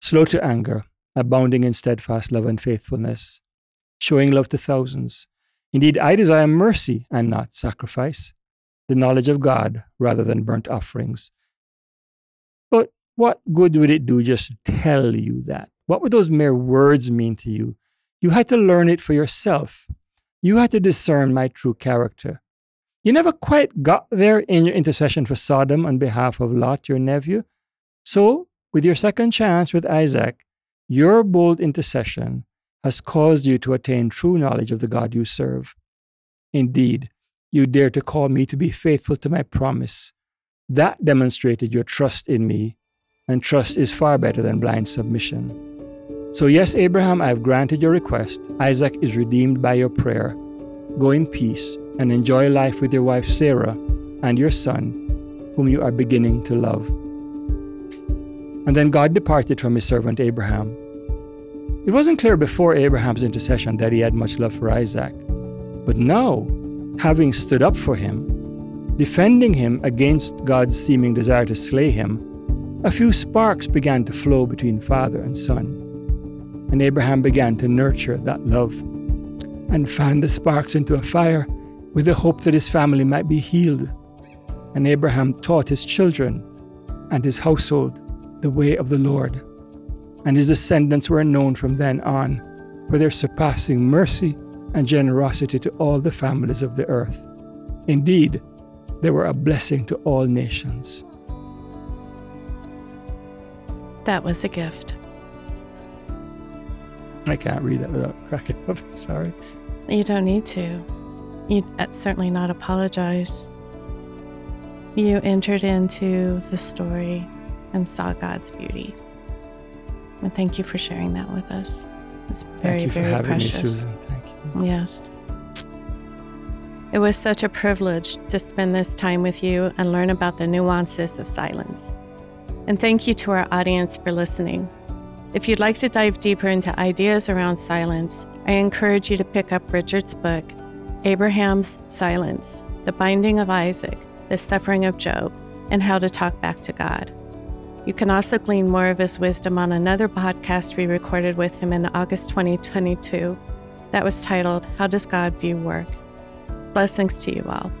slow to anger, abounding in steadfast love and faithfulness, showing love to thousands. Indeed, I desire mercy and not sacrifice, the knowledge of God rather than burnt offerings. But what good would it do just to tell you that? What would those mere words mean to you? You had to learn it for yourself. You had to discern my true character. You never quite got there in your intercession for Sodom on behalf of Lot, your nephew. So, with your second chance with Isaac, your bold intercession has caused you to attain true knowledge of the God you serve. Indeed, you dare to call me to be faithful to my promise. That demonstrated your trust in me, and trust is far better than blind submission. So, yes, Abraham, I have granted your request. Isaac is redeemed by your prayer. Go in peace and enjoy life with your wife Sarah and your son, whom you are beginning to love. And then God departed from his servant Abraham. It wasn't clear before Abraham's intercession that he had much love for Isaac. But now, having stood up for him, defending him against God's seeming desire to slay him, a few sparks began to flow between father and son. And Abraham began to nurture that love and fan the sparks into a fire with the hope that his family might be healed. And Abraham taught his children and his household the way of the Lord. And his descendants were known from then on for their surpassing mercy and generosity to all the families of the earth. Indeed, they were a blessing to all nations. That was a gift. I can't read that without cracking up. (laughs) Sorry. You don't need to. You uh, certainly not apologize. You entered into the story and saw God's beauty. And thank you for sharing that with us. It's very, Thank you for very having precious. me, Susan. Thank you. Yes. It was such a privilege to spend this time with you and learn about the nuances of silence. And thank you to our audience for listening. If you'd like to dive deeper into ideas around silence, I encourage you to pick up Richard's book, Abraham's Silence The Binding of Isaac, The Suffering of Job, and How to Talk Back to God. You can also glean more of his wisdom on another podcast we recorded with him in August 2022 that was titled, How Does God View Work? Blessings to you all.